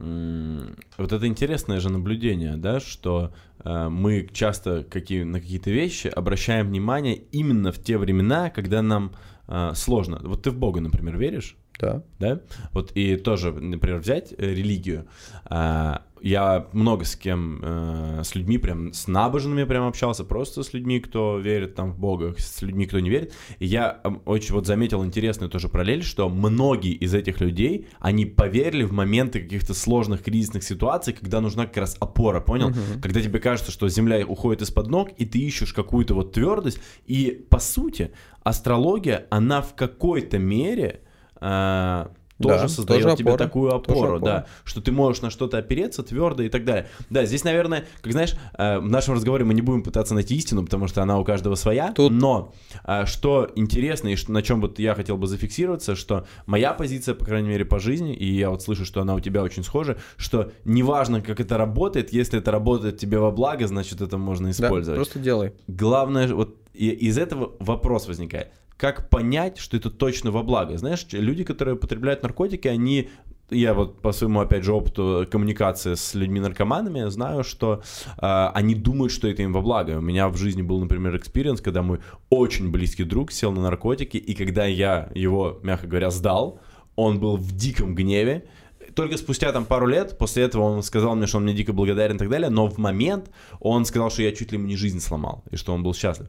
вот это интересное же наблюдение, да, что э, мы часто какие, на какие-то вещи обращаем внимание именно в те времена, когда нам э, сложно. Вот ты в Бога, например, веришь? Да. Да? Вот и тоже, например, взять э, религию. А, я много с кем, э, с людьми, прям с набожными прям общался, просто с людьми, кто верит там в Бога, с людьми, кто не верит. И я очень вот заметил интересную тоже параллель, что многие из этих людей, они поверили в моменты каких-то сложных кризисных ситуаций, когда нужна как раз опора, понял? Угу. Когда тебе кажется, что земля уходит из-под ног, и ты ищешь какую-то вот твердость. И по сути, астрология, она в какой-то мере э, тоже да, создает тоже тебе опора, такую опору, да, что ты можешь на что-то опереться твердо и так далее. Да, здесь, наверное, как знаешь, э, в нашем разговоре мы не будем пытаться найти истину, потому что она у каждого своя. Тут... Но э, что интересно и что, на чем вот я хотел бы зафиксироваться, что моя позиция, по крайней мере, по жизни, и я вот слышу, что она у тебя очень схожа, что неважно, как это работает, если это работает тебе во благо, значит, это можно использовать. Да, просто делай. Главное, вот и из этого вопрос возникает как понять, что это точно во благо. Знаешь, люди, которые употребляют наркотики, они я вот по своему, опять же, опыту коммуникации с людьми-наркоманами знаю, что э, они думают, что это им во благо. У меня в жизни был, например, experience, когда мой очень близкий друг сел на наркотики, и когда я его, мягко говоря, сдал, он был в диком гневе, только спустя там пару лет, после этого он сказал мне, что он мне дико благодарен и так далее, но в момент он сказал, что я чуть ли ему не жизнь сломал, и что он был счастлив.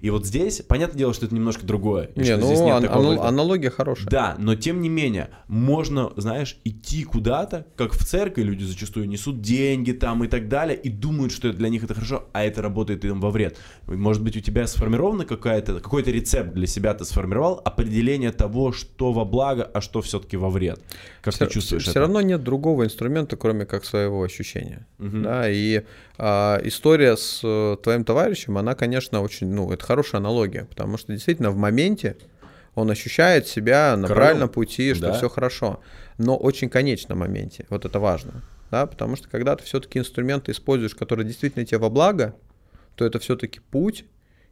И вот здесь, понятное дело, что это немножко другое. Не, ну, здесь нет ан- такого, анал- аналогия хорошая. Да, но тем не менее, можно, знаешь, идти куда-то, как в церкви люди зачастую несут деньги там и так далее, и думают, что для них это хорошо, а это работает им во вред. Может быть, у тебя сформировано какая-то, какой-то рецепт для себя ты сформировал, определение того, что во благо, а что все-таки во вред. Как все, ты чувствуешь все, это? Равно нет другого инструмента, кроме как своего ощущения. Угу. Да, и а, история с э, твоим товарищем, она, конечно, очень, ну, это хорошая аналогия, потому что действительно в моменте он ощущает себя на Королем. правильном пути, что да. все хорошо, но очень конечно в моменте. Вот это важно, да, потому что когда ты все-таки инструменты используешь, которые действительно тебе во благо, то это все-таки путь,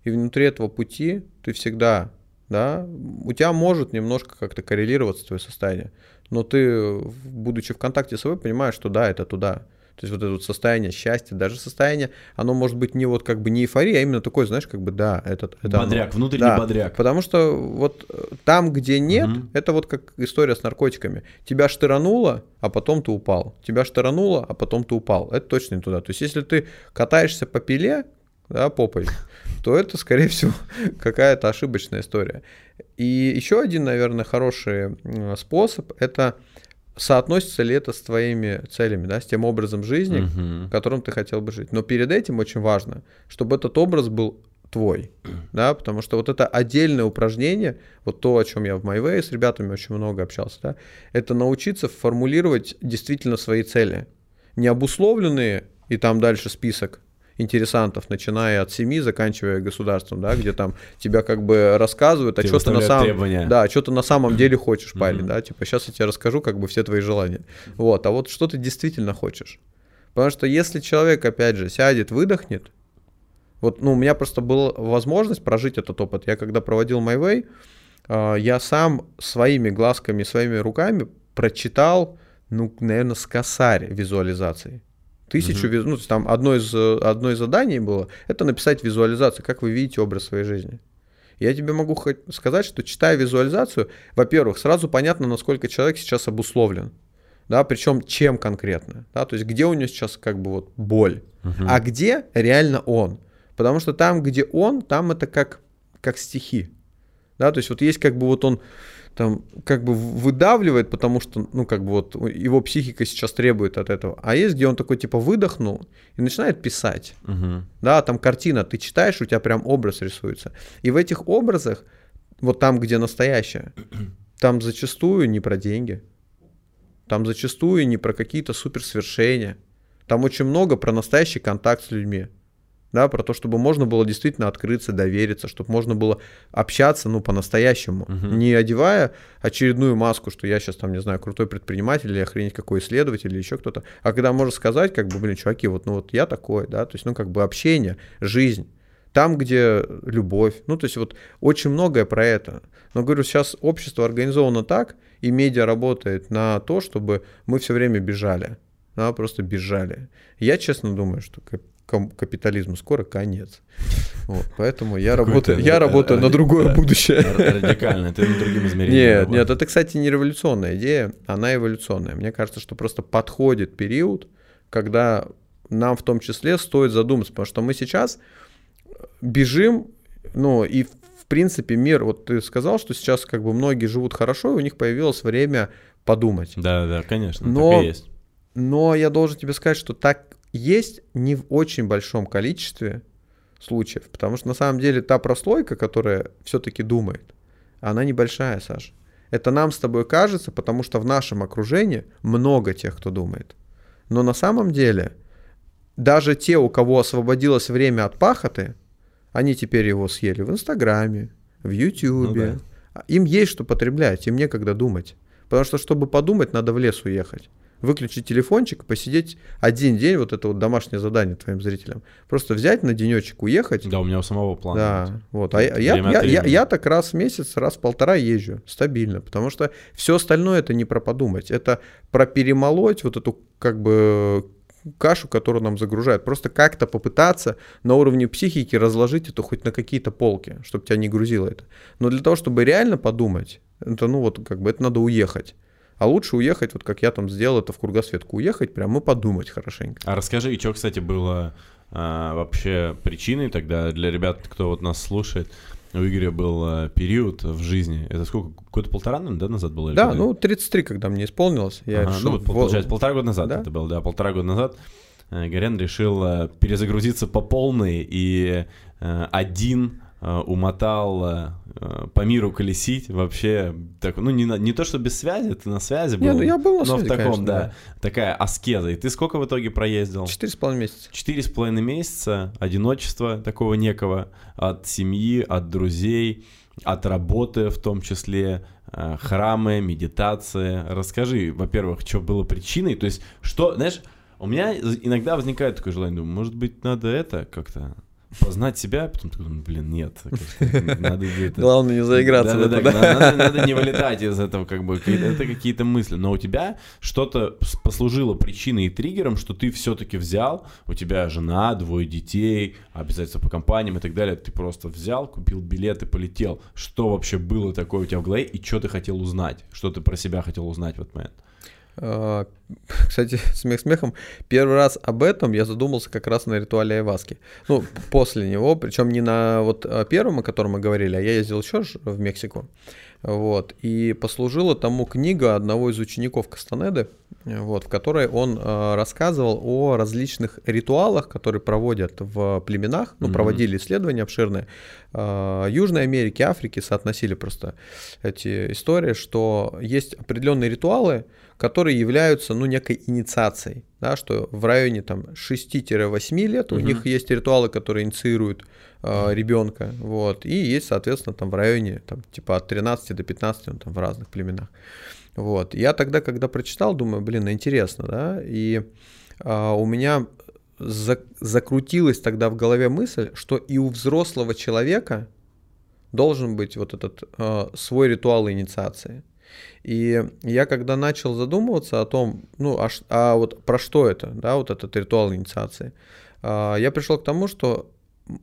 и внутри этого пути ты всегда, да, у тебя может немножко как-то коррелироваться твое состояние но ты, будучи в контакте с собой, понимаешь, что да, это туда. То есть вот это вот состояние счастья, даже состояние, оно может быть не вот как бы не эйфория, а именно такое, знаешь, как бы да, это... это бодряк, оно. внутренний да, бодряк. Потому что вот э, там, где нет, угу. это вот как история с наркотиками. Тебя штырануло, а потом ты упал. Тебя штырануло, а потом ты упал. Это точно не туда. То есть если ты катаешься по пиле, да, попой, то это, скорее всего, *laughs* какая-то ошибочная история. И еще один, наверное, хороший способ – это соотносится ли это с твоими целями, да, с тем образом жизни, uh-huh. которым ты хотел бы жить. Но перед этим очень важно, чтобы этот образ был твой, да, потому что вот это отдельное упражнение, вот то, о чем я в MyWay с ребятами очень много общался, да, это научиться формулировать действительно свои цели, не обусловленные и там дальше список интересантов, начиная от семьи, заканчивая государством, да, где там тебя как бы рассказывают, а что ты на самом, требования. да, что ты на самом деле хочешь, парень, да, типа сейчас я тебе расскажу как бы все твои желания, вот, а вот что ты действительно хочешь, потому что если человек опять же сядет, выдохнет, вот, ну, у меня просто была возможность прожить этот опыт. Я когда проводил My Way, а, я сам своими глазками, своими руками прочитал, ну, наверное, с косарь визуализации. Тысячу, mm-hmm. ну, там одно из, одно из заданий было, это написать визуализацию, как вы видите образ своей жизни. Я тебе могу сказать, что читая визуализацию, во-первых, сразу понятно, насколько человек сейчас обусловлен. Да, причем чем конкретно, да, то есть где у него сейчас как бы вот боль, uh-huh. а где реально он. Потому что там, где он, там это как, как стихи. Да, то есть вот есть как бы вот он там как бы выдавливает, потому что, ну, как бы вот его психика сейчас требует от этого. А есть, где он такой, типа, выдохнул и начинает писать. Угу. Да, там картина, ты читаешь, у тебя прям образ рисуется. И в этих образах, вот там, где настоящее, *clears throat* там зачастую не про деньги. Там зачастую не про какие-то суперсвершения. Там очень много про настоящий контакт с людьми да, про то, чтобы можно было действительно открыться, довериться, чтобы можно было общаться, ну, по-настоящему, угу. не одевая очередную маску, что я сейчас там, не знаю, крутой предприниматель или охренеть какой исследователь или еще кто-то, а когда можно сказать, как бы, блин, чуваки, вот, ну, вот я такой, да, то есть, ну, как бы общение, жизнь, там, где любовь, ну, то есть, вот очень многое про это. Но, говорю, сейчас общество организовано так, и медиа работает на то, чтобы мы все время бежали, да, просто бежали. Я честно думаю, что капитализму скоро конец. Вот, поэтому я работаю, я работаю на другое будущее. Радикально, ты на другим измерением. Нет, нет, это, кстати, не революционная идея, она эволюционная. Мне кажется, что просто подходит период, когда нам в том числе стоит задуматься, потому что мы сейчас бежим, ну и в принципе мир, вот ты сказал, что сейчас как бы многие живут хорошо, и у них появилось время подумать. Да, да, конечно, но, есть. Но я должен тебе сказать, что так есть не в очень большом количестве случаев, потому что на самом деле та прослойка, которая все-таки думает, она небольшая, Саша. Это нам с тобой кажется, потому что в нашем окружении много тех, кто думает. Но на самом деле даже те, у кого освободилось время от пахоты, они теперь его съели в Инстаграме, в Ютьюбе. Ну, да. Им есть что потреблять, им некогда думать. Потому что, чтобы подумать, надо в лес уехать выключить телефончик, посидеть один день, вот это вот домашнее задание твоим зрителям. Просто взять на денечек, уехать. Да, у меня у самого плана. Да, вот. А я, я, я, я так раз в месяц, раз в полтора езжу стабильно, потому что все остальное это не про подумать, это про перемолоть вот эту как бы кашу, которую нам загружают. Просто как-то попытаться на уровне психики разложить это хоть на какие-то полки, чтобы тебя не грузило это. Но для того, чтобы реально подумать, это ну вот как бы это надо уехать. А лучше уехать, вот как я там сделал это в Кругосветку, уехать прямо и подумать хорошенько. А расскажи, и что, кстати, было а, вообще причиной тогда для ребят, кто вот нас слушает, у Игоря был а, период в жизни. Это сколько? Года полтора, да, назад было? Да, ну 33, когда мне исполнилось. Я ага, решил, ну, получается, полтора года назад да? это было, да, полтора года назад. Э, Горян решил э, перезагрузиться по полной и э, один умотал э, по миру колесить вообще так ну не не то что без связи ты на связи был не, ну я был на но связи, в таком конечно, да, да. такая аскеза. И ты сколько в итоге проездил? Четыре с половиной месяца. Четыре с половиной месяца одиночества такого некого от семьи от друзей от работы в том числе э, храмы медитации. Расскажи во-первых что было причиной то есть что знаешь у меня иногда возникает такое желание думаю может быть надо это как-то познать себя, а потом такой, блин, нет, *laughs* надо где-то... Главное не заиграться да, в это, да? Надо, надо не вылетать из этого, как бы, это какие-то мысли, но у тебя что-то послужило причиной и триггером, что ты все-таки взял, у тебя жена, двое детей, обязательства по компаниям и так далее, ты просто взял, купил билет и полетел. Что вообще было такое у тебя в голове и что ты хотел узнать, что ты про себя хотел узнать в этот момент? А, *laughs* кстати, *laughs* смех смехом, первый раз об этом я задумался как раз на ритуале Айваски. Ну, после него, причем не на вот а, первом, о котором мы говорили, а я ездил еще в Мексику. Вот. И послужила тому книга одного из учеников Кастанеды, вот, в которой он э, рассказывал о различных ритуалах, которые проводят в племенах, ну, mm-hmm. проводили исследования обширные, Южной Америки, Африки, соотносили просто эти истории, что есть определенные ритуалы, которые являются, ну, некой инициацией, да, что в районе там 6-8 лет mm-hmm. у них есть ритуалы, которые инициируют э, ребенка, вот, и есть, соответственно, там в районе, там, типа от 13 до 15, ну, там, в разных племенах. Вот. Я тогда, когда прочитал, думаю, блин, интересно, да, и а, у меня за, закрутилась тогда в голове мысль, что и у взрослого человека должен быть вот этот а, свой ритуал инициации. И я когда начал задумываться о том, ну, а, а вот про что это, да, вот этот ритуал инициации, а, я пришел к тому, что,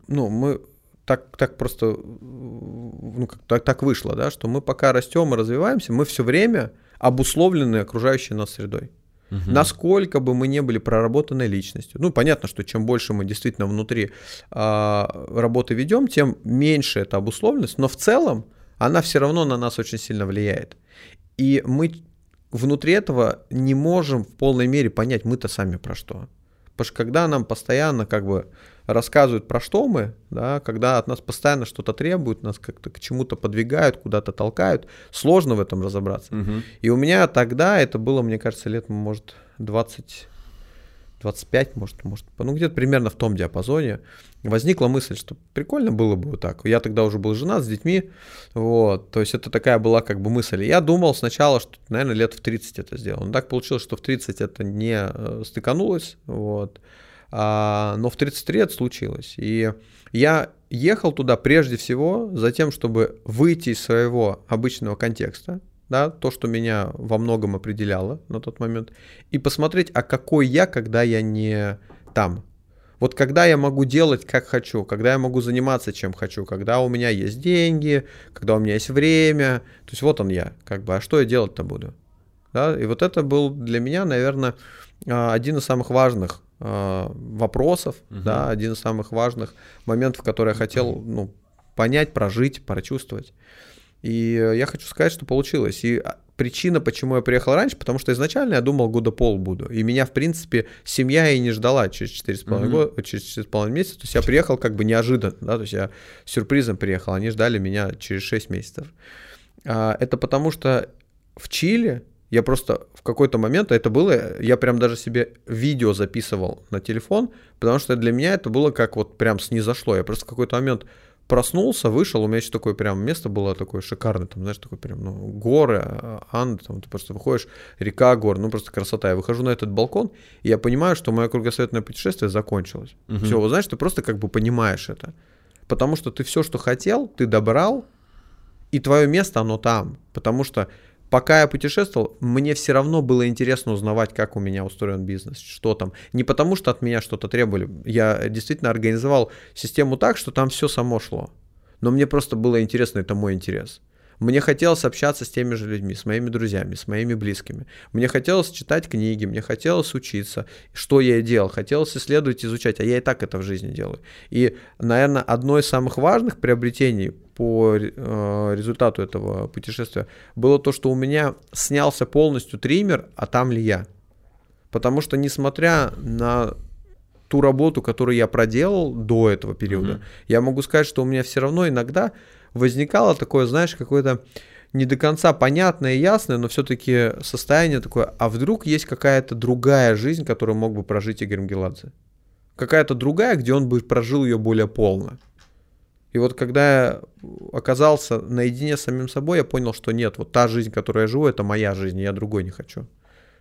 ну, мы так, так просто, ну, как, так, так вышло, да, что мы пока растем и развиваемся, мы все время обусловлены окружающей нас средой. Угу. Насколько бы мы не были проработанной личностью. Ну, понятно, что чем больше мы действительно внутри э, работы ведем, тем меньше эта обусловленность, но в целом она все равно на нас очень сильно влияет. И мы внутри этого не можем в полной мере понять, мы-то сами про что. Потому что когда нам постоянно как бы рассказывают про что мы, да, когда от нас постоянно что-то требуют, нас как-то к чему-то подвигают, куда-то толкают, сложно в этом разобраться. Угу. И у меня тогда, это было, мне кажется, лет, может, 20, 25, может, может, ну где-то примерно в том диапазоне, возникла мысль, что прикольно было бы вот так. Я тогда уже был женат с детьми, вот, то есть это такая была как бы мысль. Я думал сначала, что, наверное, лет в 30 это сделал. Но так получилось, что в 30 это не э, стыканулось, вот. А, но в 33 это случилось. И я ехал туда прежде всего за тем, чтобы выйти из своего обычного контекста, да, то, что меня во многом определяло на тот момент, и посмотреть, а какой я, когда я не там. Вот когда я могу делать, как хочу, когда я могу заниматься, чем хочу, когда у меня есть деньги, когда у меня есть время, то есть вот он я, как бы, а что я делать-то буду? Да? И вот это был для меня, наверное, а, один из самых важных а, вопросов, угу. да, один из самых важных моментов, которые я хотел ну, понять, прожить, прочувствовать. И я хочу сказать, что получилось. И а, причина, почему я приехал раньше, потому что изначально я думал, года пол буду. И меня, в принципе, семья и не ждала через 4,5 mm-hmm. года, через 4,5 месяца. То есть я приехал как бы неожиданно, да, то есть я сюрпризом приехал. Они ждали меня через 6 месяцев. Это потому что в Чили я просто в какой-то момент, а это было, я прям даже себе видео записывал на телефон, потому что для меня это было как вот прям снизошло. Я просто в какой-то момент проснулся, вышел, у меня еще такое прям место было такое шикарное, там, знаешь, такое прям, ну, горы, а, Анды, там, ты просто выходишь, река, гор, ну, просто красота. Я выхожу на этот балкон, и я понимаю, что мое кругосветное путешествие закончилось. Угу. Все, вот знаешь, ты просто как бы понимаешь это. Потому что ты все, что хотел, ты добрал, и твое место, оно там. Потому что пока я путешествовал, мне все равно было интересно узнавать, как у меня устроен бизнес, что там. Не потому, что от меня что-то требовали. Я действительно организовал систему так, что там все само шло. Но мне просто было интересно, это мой интерес. Мне хотелось общаться с теми же людьми, с моими друзьями, с моими близкими. Мне хотелось читать книги, мне хотелось учиться. Что я и делал? Хотелось исследовать, изучать, а я и так это в жизни делаю. И, наверное, одно из самых важных приобретений по э, результату этого путешествия было то, что у меня снялся полностью триммер, а там ли я. Потому что, несмотря на ту работу, которую я проделал до этого периода, mm-hmm. я могу сказать, что у меня все равно иногда возникало такое, знаешь, какое-то не до конца понятное и ясное, но все-таки состояние такое, а вдруг есть какая-то другая жизнь, которую мог бы прожить Игорь Мгеладзе? Какая-то другая, где он бы прожил ее более полно. И вот когда я оказался наедине с самим собой, я понял, что нет, вот та жизнь, которую я живу, это моя жизнь, я другой не хочу.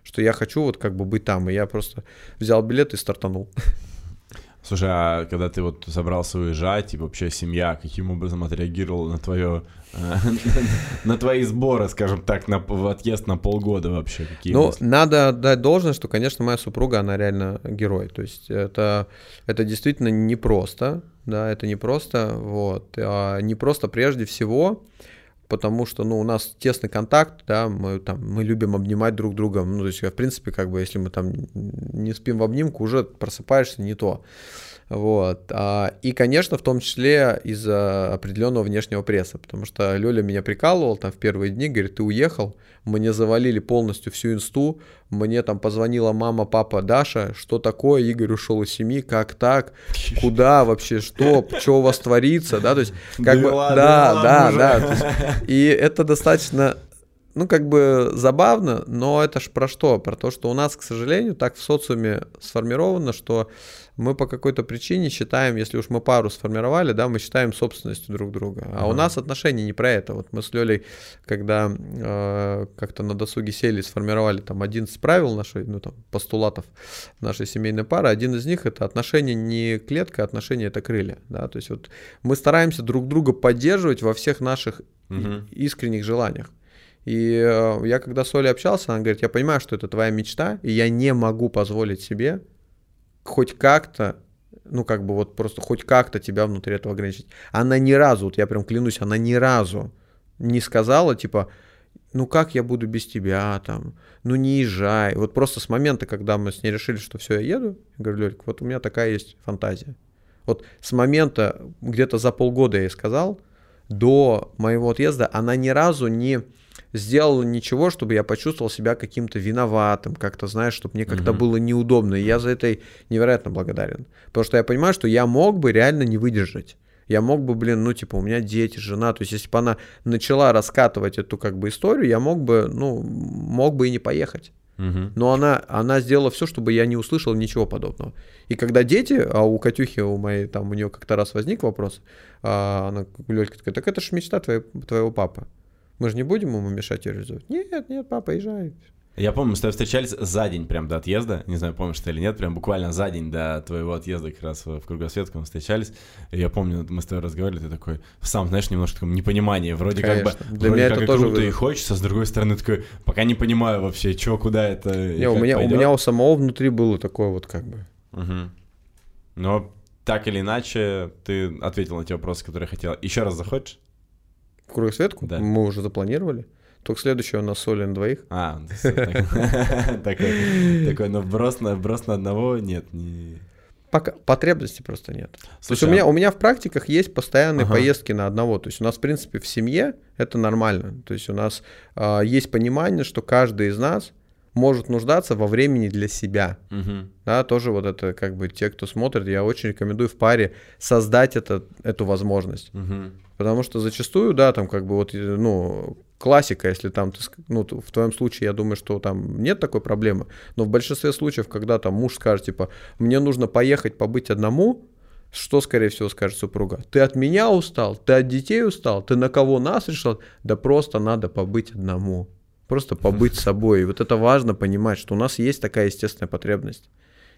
Что я хочу вот как бы быть там, и я просто взял билет и стартанул. Слушай, а когда ты вот собрался уезжать, и вообще семья каким образом отреагировала на твое э, *laughs* на твои сборы, скажем так, на отъезд на полгода вообще? Какие ну, надо дать должность, что, конечно, моя супруга, она реально герой. То есть это, это действительно непросто, да, это непросто, вот. А не просто прежде всего потому что, ну, у нас тесный контакт, да, мы там, мы любим обнимать друг друга, ну, то есть, в принципе, как бы, если мы там не спим в обнимку, уже просыпаешься не то. Вот. А, и, конечно, в том числе из-за определенного внешнего пресса, потому что Лёля меня прикалывал там в первые дни, говорит, ты уехал, мне завалили полностью всю инсту, мне там позвонила мама, папа, Даша, что такое, Игорь ушел из семьи, как так, куда вообще, что, что у вас творится, да, то есть, как бы, да, да, да, и это достаточно ну, как бы забавно, но это ж про что? Про то, что у нас, к сожалению, так в социуме сформировано, что мы по какой-то причине считаем, если уж мы пару сформировали, да, мы считаем собственностью друг друга. А uh-huh. у нас отношения не про это. Вот мы с Лёлей, когда э, как-то на досуге сели, сформировали там 11 правил нашей, ну там, постулатов нашей семейной пары, один из них это отношения не клетка, отношения это крылья, да, то есть вот мы стараемся друг друга поддерживать во всех наших uh-huh. искренних желаниях. И э, я когда с Олей общался, она говорит, я понимаю, что это твоя мечта, и я не могу позволить себе хоть как-то, ну, как бы вот просто хоть как-то тебя внутри этого ограничить. Она ни разу, вот я прям клянусь, она ни разу не сказала, типа, ну как я буду без тебя там, ну не езжай. Вот просто с момента, когда мы с ней решили, что все, я еду, я говорю, Лёлик, вот у меня такая есть фантазия. Вот с момента, где-то за полгода я ей сказал, до моего отъезда она ни разу не сделала ничего, чтобы я почувствовал себя каким-то виноватым, как-то, знаешь, чтобы мне как-то mm-hmm. было неудобно. И я за это невероятно благодарен. Потому что я понимаю, что я мог бы реально не выдержать. Я мог бы, блин, ну, типа, у меня дети, жена. То есть, если бы она начала раскатывать эту, как бы, историю, я мог бы, ну, мог бы и не поехать. Угу. Но она, она сделала все, чтобы я не услышал ничего подобного. И когда дети, а у Катюхи, у моей, там, у нее как-то раз возник вопрос, а она, Лёлька такая, так это же мечта твоей, твоего папы. Мы же не будем ему мешать реализовать. Нет, нет, папа, езжай. Я помню, мы с тобой встречались за день прям до отъезда. Не знаю, помнишь ты или нет, прям буквально за день до твоего отъезда как раз в Кругосветском мы встречались. И я помню, мы с тобой разговаривали, ты такой, сам, знаешь, немножко таком непонимание. Вроде Конечно. как бы, Для вроде меня как это тоже круто вы... и хочется, с другой стороны такой, пока не понимаю вообще, что, куда это Не, у меня, у меня у самого внутри было такое вот как бы. Угу. Но так или иначе, ты ответил на те вопросы, которые хотел. Еще раз захочешь? Кругосветку? Да. Мы уже запланировали. Только следующее у нас соли на двоих. А, *laughs* такой, но на вброс на одного нет. Пока потребности просто нет. То есть у меня, а у меня в практиках есть постоянные поездки на одного. То есть у нас, в принципе, в семье это нормально. То есть у нас а, есть понимание, что каждый из нас может нуждаться во времени для себя. Угу. Да, тоже вот это как бы те, кто смотрит, я очень рекомендую в паре создать это, эту возможность. Угу. Потому что зачастую, да, там как бы вот, ну, классика, если там, ты, ну, в твоем случае, я думаю, что там нет такой проблемы, но в большинстве случаев, когда там муж скажет, типа, мне нужно поехать побыть одному, что, скорее всего, скажет супруга? Ты от меня устал? Ты от детей устал? Ты на кого нас решил? Да просто надо побыть одному. Просто *laughs* побыть собой. И вот это важно понимать, что у нас есть такая естественная потребность.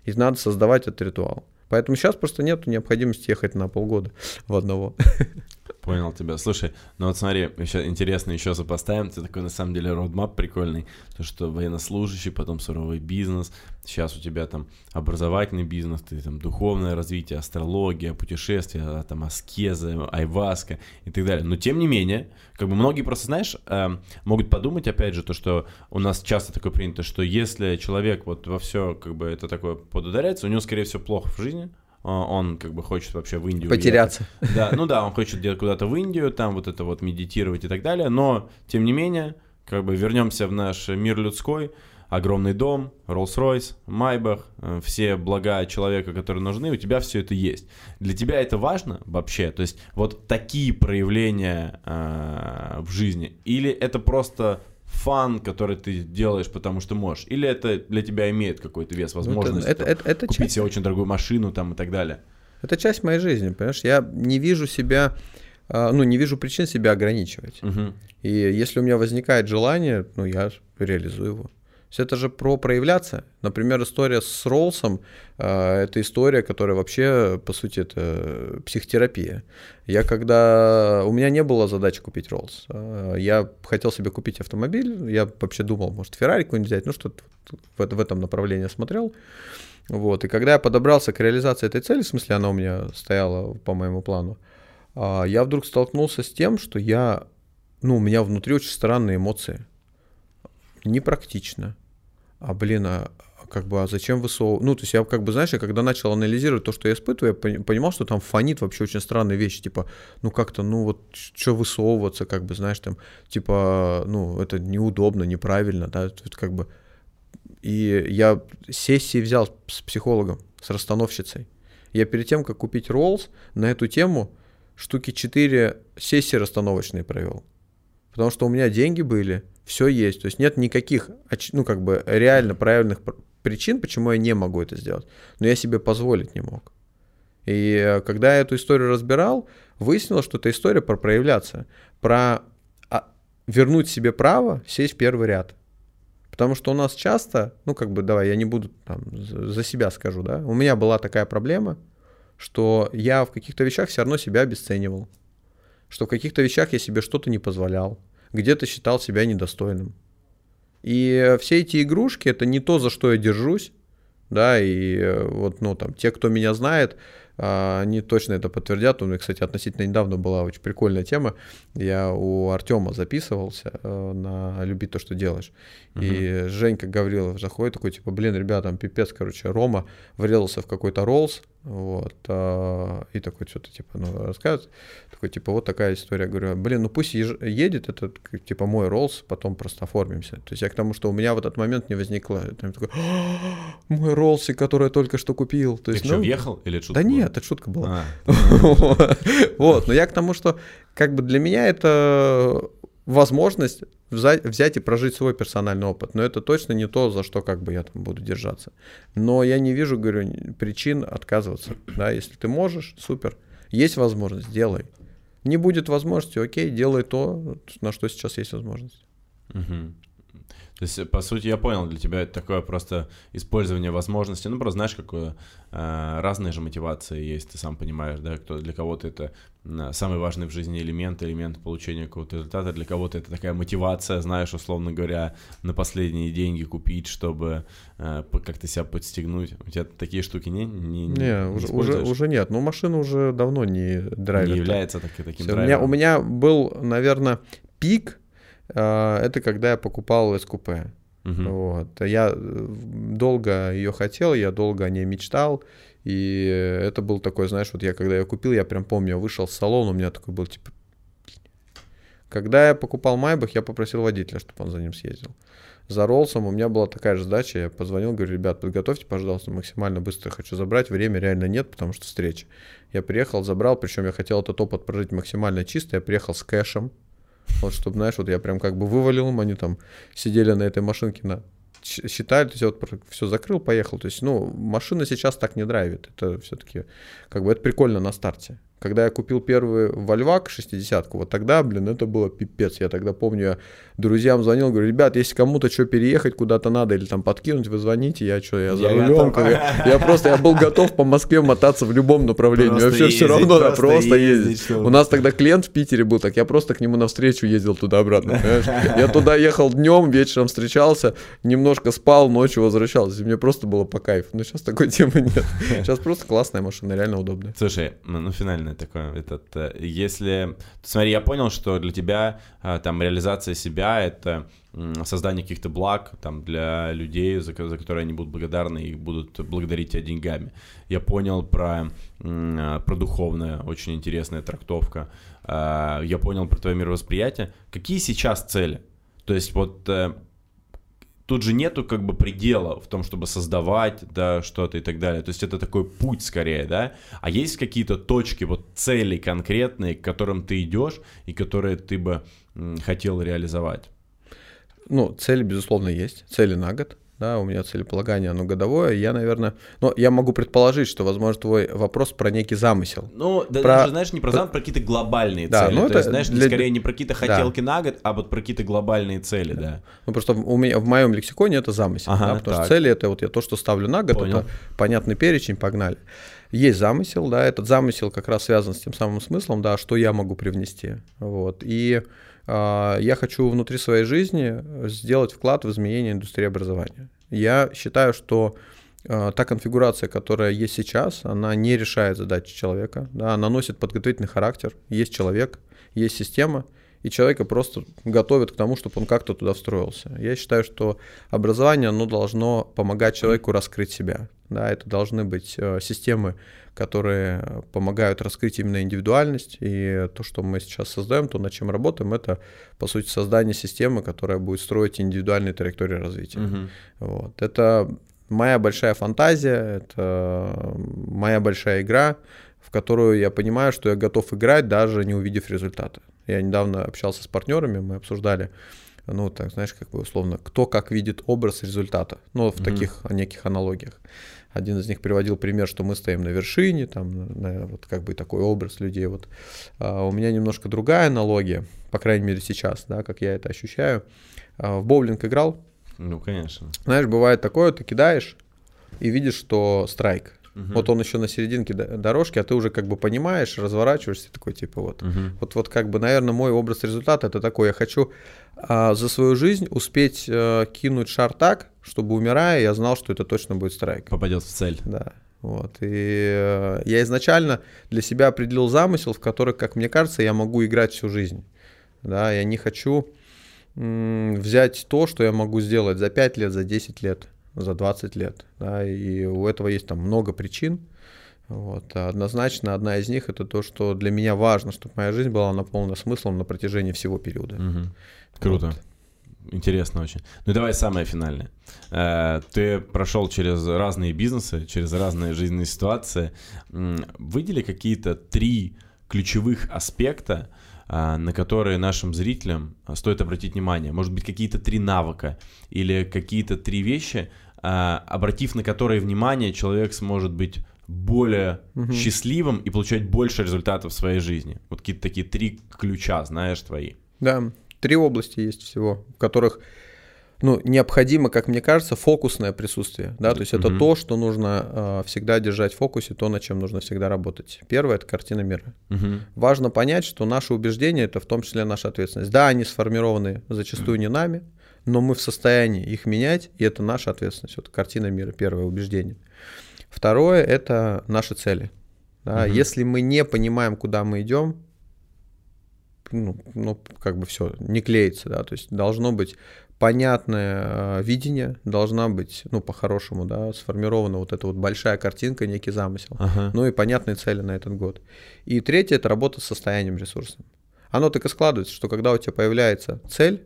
И надо создавать этот ритуал. Поэтому сейчас просто нет необходимости ехать на полгода в одного. *laughs* Понял тебя. Слушай, ну вот смотри, еще интересно еще сопоставим. Это такой на самом деле родмап прикольный. То, что военнослужащий, потом суровый бизнес. Сейчас у тебя там образовательный бизнес, ты там духовное развитие, астрология, путешествия, а, там аскезы, айваска и так далее. Но тем не менее, как бы многие просто, знаешь, э, могут подумать, опять же, то, что у нас часто такое принято, что если человек вот во все как бы это такое подударяется, у него, скорее всего, плохо в жизни, он как бы хочет вообще в Индию потеряться. Уехать. Да, ну да, он хочет где-то куда-то в Индию, там вот это вот медитировать и так далее, но тем не менее, как бы вернемся в наш мир людской, огромный дом, Rolls-Royce, Майбах, э, все блага человека, которые нужны, у тебя все это есть. Для тебя это важно вообще? То есть вот такие проявления э, в жизни? Или это просто фан, который ты делаешь, потому что можешь? Или это для тебя имеет какой-то вес, ну, возможность это, это, это, это купить часть... себе очень дорогую машину там и так далее? Это часть моей жизни, понимаешь? Я не вижу себя, а, ну, не вижу причин себя ограничивать. Угу. И если у меня возникает желание, ну, я реализую его. Все это же про проявляться. Например, история с Роллсом э, это история, которая вообще, по сути, это психотерапия. Я когда... У меня не было задачи купить Роллс. Э, я хотел себе купить автомобиль. Я вообще думал, может, Феррари какой-нибудь взять. Ну, что-то в, в этом направлении смотрел. Вот. И когда я подобрался к реализации этой цели, в смысле, она у меня стояла по моему плану, э, я вдруг столкнулся с тем, что я ну, у меня внутри очень странные эмоции. Непрактично. А, блин, а как бы, а зачем высовывать? Ну, то есть я как бы, знаешь, я когда начал анализировать то, что я испытываю, я понимал, что там фонит вообще очень странные вещи, типа, ну, как-то, ну, вот, что высовываться, как бы, знаешь, там, типа, ну, это неудобно, неправильно, да, тут как бы... И я сессии взял с психологом, с расстановщицей. Я перед тем, как купить Rolls, на эту тему штуки 4 сессии расстановочные провел. Потому что у меня деньги были, все есть. То есть нет никаких, ну, как бы реально правильных причин, почему я не могу это сделать. Но я себе позволить не мог. И э, когда я эту историю разбирал, выяснилось, что эта история про проявляться, про а, вернуть себе право сесть в первый ряд. Потому что у нас часто, ну как бы, давай, я не буду там за себя скажу, да, у меня была такая проблема, что я в каких-то вещах все равно себя обесценивал, что в каких-то вещах я себе что-то не позволял, где-то считал себя недостойным. И все эти игрушки это не то, за что я держусь, да, и э, вот, ну, там, те, кто меня знает, они точно это подтвердят. У меня, кстати, относительно недавно была очень прикольная тема. Я у Артема записывался э, на «Люби то, что делаешь». Uh-huh. И Женька Гаврилов заходит такой, типа, блин, ребята, там пипец, короче, Рома врезался в какой-то Роллс, вот, а, и такой что-то, типа, ну, рассказывает, такой, типа, вот такая история. Я говорю, блин, ну пусть едет, это, типа, мой Роллс, потом просто оформимся. То есть я к тому, что у меня в этот момент не возникло, там, такой, мой Роллс, который я только что купил. То есть, Ты ну, что, въехал или шутка Да была? Нет, это шутка была. А. *laughs* Вот, но я к тому, что, как бы, для меня это возможность взять и прожить свой персональный опыт. Но это точно не то, за что как бы я там буду держаться. Но я не вижу, говорю, причин отказываться. Да, если ты можешь, супер. Есть возможность, делай. Не будет возможности, окей, делай то, на что сейчас есть возможность. Угу. То есть, по сути, я понял, для тебя это такое просто использование возможности. Ну, просто знаешь, какое э, разные же мотивации есть, ты сам понимаешь, да, кто для кого-то это самый важный в жизни элемент, элемент получения какого-то результата, для кого-то это такая мотивация, знаешь, условно говоря, на последние деньги купить, чтобы э, как-то себя подстегнуть. У тебя такие штуки не не, не, не уже, уже, уже нет. Ну, машина уже давно не драйвер. Не является так, таким Все, драйвером. У меня, у меня был, наверное, пик это когда я покупал СКП. Угу. Вот. Я э, долго ее хотел, я долго о ней мечтал. И это был такой, знаешь, вот я когда ее купил, я прям помню, я вышел в салон, у меня такой был типа... Когда я покупал Майбах, я попросил водителя, чтобы он за ним съездил. За Роллсом у меня была такая же задача, я позвонил, говорю, ребят, подготовьте, пожалуйста, максимально быстро хочу забрать, время реально нет, потому что встреча. Я приехал, забрал, причем я хотел этот опыт прожить максимально чисто, я приехал с кэшем, вот, чтобы, знаешь, вот я прям как бы вывалил им, они там сидели на этой машинке на считали, то есть я вот все закрыл, поехал. То есть, ну, машина сейчас так не драйвит. Это все-таки, как бы, это прикольно на старте. Когда я купил первый Вольвак 60 вот тогда, блин, это было пипец. Я тогда помню, я друзьям звонил, говорю, ребят, если кому-то что переехать куда-то надо или там подкинуть, вы звоните, я что, я за рулем. Я, я просто, я был готов по Москве мотаться в любом направлении. Просто Вообще ездить, все равно, просто, да, просто ездить. ездить. У нас тогда клиент в Питере был, так я просто к нему навстречу ездил туда-обратно, Я туда ехал днем, вечером встречался, немножко спал, ночью возвращался. Мне просто было по кайфу. Но сейчас такой темы нет. Сейчас просто классная машина, реально удобная. Слушай, ну финально прикольный такой этот. Э, если, смотри, я понял, что для тебя э, там реализация себя это создание каких-то благ там для людей, за, за которые они будут благодарны и будут благодарить тебя деньгами. Я понял про, э, про духовное, очень интересная трактовка. Я понял про твое мировосприятие. Какие сейчас цели? То есть вот тут же нету как бы предела в том, чтобы создавать, да, что-то и так далее. То есть это такой путь скорее, да. А есть какие-то точки, вот цели конкретные, к которым ты идешь и которые ты бы хотел реализовать? Ну, цели, безусловно, есть. Цели на год да, у меня целеполагание, оно годовое, я, наверное, но я могу предположить, что, возможно, твой вопрос про некий замысел. Ну, да, про... даже, знаешь, не про замысел, про какие-то глобальные да, цели, ну, то это есть, знаешь, для... скорее не про какие-то хотелки да. на год, а вот про какие-то глобальные цели, да. да. Ну, просто у меня, в моем лексиконе это замысел, ага, да, потому так. что цели это вот я то, что ставлю на год, Понял. это понятный перечень, погнали. Есть замысел, да, этот замысел как раз связан с тем самым смыслом, да, что я могу привнести, вот, и я хочу внутри своей жизни сделать вклад в изменение индустрии образования. Я считаю, что а, та конфигурация, которая есть сейчас, она не решает задачи человека, да, она носит подготовительный характер. Есть человек, есть система, и человека просто готовят к тому, чтобы он как-то туда встроился. Я считаю, что образование, оно должно помогать человеку раскрыть себя. Да, это должны быть э, системы, которые помогают раскрыть именно индивидуальность. И то, что мы сейчас создаем, то, над чем работаем, это, по сути, создание системы, которая будет строить индивидуальные траектории развития. Угу. Вот. Это моя большая фантазия, это моя большая игра, в которую я понимаю, что я готов играть, даже не увидев результата. Я недавно общался с партнерами, мы обсуждали, ну, так, знаешь, как бы условно, кто как видит образ результата, ну, в mm-hmm. таких неких аналогиях. Один из них приводил пример, что мы стоим на вершине, там, на, вот как бы такой образ людей. Вот. А у меня немножко другая аналогия, по крайней мере сейчас, да, как я это ощущаю. А в боулинг играл? Ну, конечно. Знаешь, бывает такое, ты кидаешь и видишь, что страйк. Угу. Вот он еще на серединке дорожки, а ты уже как бы понимаешь, разворачиваешься, такой типа вот. Угу. Вот, вот как бы, наверное, мой образ результата это такой, я хочу а, за свою жизнь успеть а, кинуть шар так, чтобы умирая, я знал, что это точно будет страйк. Попадет в цель. Да. Вот. И э, я изначально для себя определил замысел, в который, как мне кажется, я могу играть всю жизнь. Да, я не хочу м- взять то, что я могу сделать за 5 лет, за 10 лет за 20 лет. Да, и у этого есть там много причин. Вот. А однозначно одна из них это то, что для меня важно, чтобы моя жизнь была наполнена смыслом на протяжении всего периода. Угу. Круто. Вот. Интересно очень. Ну и давай самое финальное. Э, ты прошел через разные бизнесы, через разные жизненные ситуации. Выдели какие-то три ключевых аспекта, а, на которые нашим зрителям стоит обратить внимание. Может быть, какие-то три навыка или какие-то три вещи, обратив на которые внимание, человек сможет быть более угу. счастливым и получать больше результатов в своей жизни. Вот какие-то такие три ключа, знаешь, твои. Да, три области есть всего, в которых ну, необходимо, как мне кажется, фокусное присутствие. Да? То есть это mm-hmm. то, что нужно э, всегда держать в фокусе, то, над чем нужно всегда работать. Первое это картина мира. Mm-hmm. Важно понять, что наши убеждения это в том числе наша ответственность. Да, они сформированы зачастую не нами, но мы в состоянии их менять, и это наша ответственность. Вот картина мира, первое убеждение. Второе это наши цели. Да? Mm-hmm. Если мы не понимаем, куда мы идем, ну, ну, как бы все, не клеится, да, то есть должно быть понятное э, видение, должна быть, ну, по-хорошему, да, сформирована вот эта вот большая картинка, некий замысел, ага. ну и понятные цели на этот год. И третье — это работа с состоянием ресурсным. Оно так и складывается, что когда у тебя появляется цель,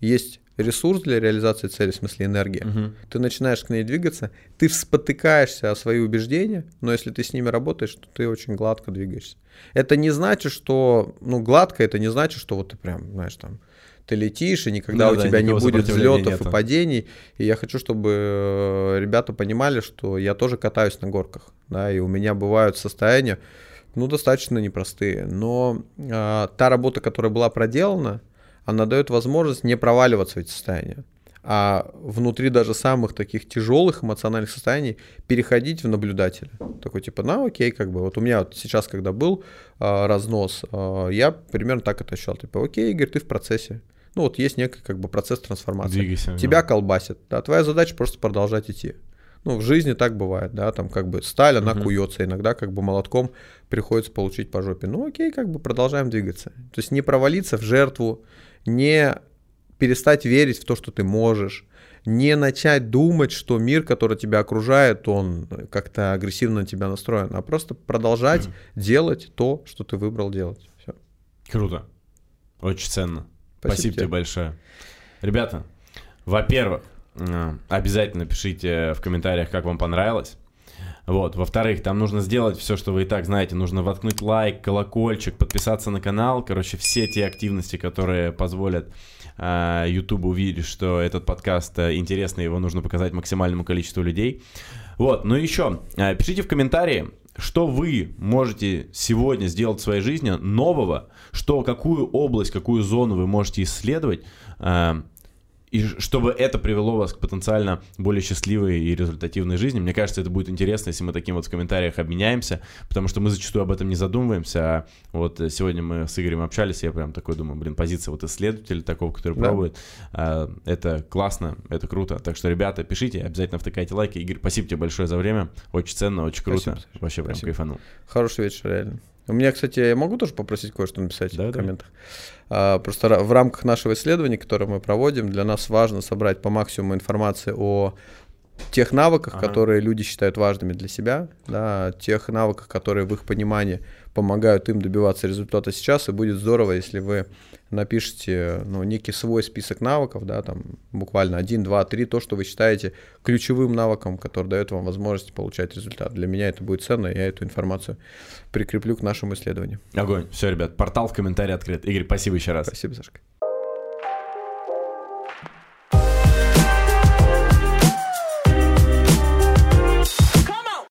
есть ресурс для реализации цели, в смысле энергия, угу. ты начинаешь к ней двигаться, ты спотыкаешься о свои убеждения, но если ты с ними работаешь, то ты очень гладко двигаешься. Это не значит, что, ну, гладко, это не значит, что вот ты прям, знаешь, там, ты летишь, и никогда да, у тебя не будет взлетов нету. и падений. И я хочу, чтобы э, ребята понимали, что я тоже катаюсь на горках, да, и у меня бывают состояния, ну, достаточно непростые. Но э, та работа, которая была проделана, она дает возможность не проваливаться в эти состояния а внутри даже самых таких тяжелых эмоциональных состояний переходить в наблюдателя. Такой типа, ну окей, как бы, вот у меня вот сейчас, когда был э, разнос, э, я примерно так это ощущал, типа, окей, Игорь, ты в процессе. Ну вот есть некий как бы процесс трансформации. Двигайся, Тебя да. колбасит. Да, твоя задача просто продолжать идти. Ну, в жизни так бывает, да, там как бы сталь, она uh-huh. куется, иногда как бы молотком приходится получить по жопе. Ну, окей, как бы продолжаем двигаться. То есть не провалиться в жертву, не перестать верить в то, что ты можешь, не начать думать, что мир, который тебя окружает, он как-то агрессивно на тебя настроен, а просто продолжать uh-huh. делать то, что ты выбрал делать. Все. Круто. Очень ценно. Спасибо, Спасибо тебе большое. Ребята, во-первых, э, обязательно пишите в комментариях, как вам понравилось. Вот. Во-вторых, там нужно сделать все, что вы и так знаете. Нужно воткнуть лайк, колокольчик, подписаться на канал. Короче, все те активности, которые позволят э, YouTube увидеть, что этот подкаст э, интересный, его нужно показать максимальному количеству людей. Вот. Ну и еще, пишите в комментарии, что вы можете сегодня сделать в своей жизни нового, что, какую область, какую зону вы можете исследовать, э, и чтобы это привело вас к потенциально более счастливой и результативной жизни. Мне кажется, это будет интересно, если мы таким вот в комментариях обменяемся, потому что мы зачастую об этом не задумываемся. А вот сегодня мы с Игорем общались, я прям такой думаю, блин, позиция вот исследователя такого, который да. пробует, э, это классно, это круто. Так что, ребята, пишите, обязательно втыкайте лайки. Игорь, спасибо тебе большое за время, очень ценно, очень круто. Спасибо, Вообще спасибо. прям кайфанул. Хороший вечер, реально. У меня, кстати, я могу тоже попросить кое-что написать да, в комментах. Да. Просто в рамках нашего исследования, которое мы проводим, для нас важно собрать по максимуму информации о тех навыках, ага. которые люди считают важными для себя, да, тех навыках, которые в их понимании помогают им добиваться результата сейчас, и будет здорово, если вы напишите ну, некий свой список навыков, да, там буквально один, два, три, то, что вы считаете ключевым навыком, который дает вам возможность получать результат. Для меня это будет ценно, я эту информацию прикреплю к нашему исследованию. Огонь. Все, ребят, портал в комментарии открыт. Игорь, спасибо еще раз. Спасибо, Сашка.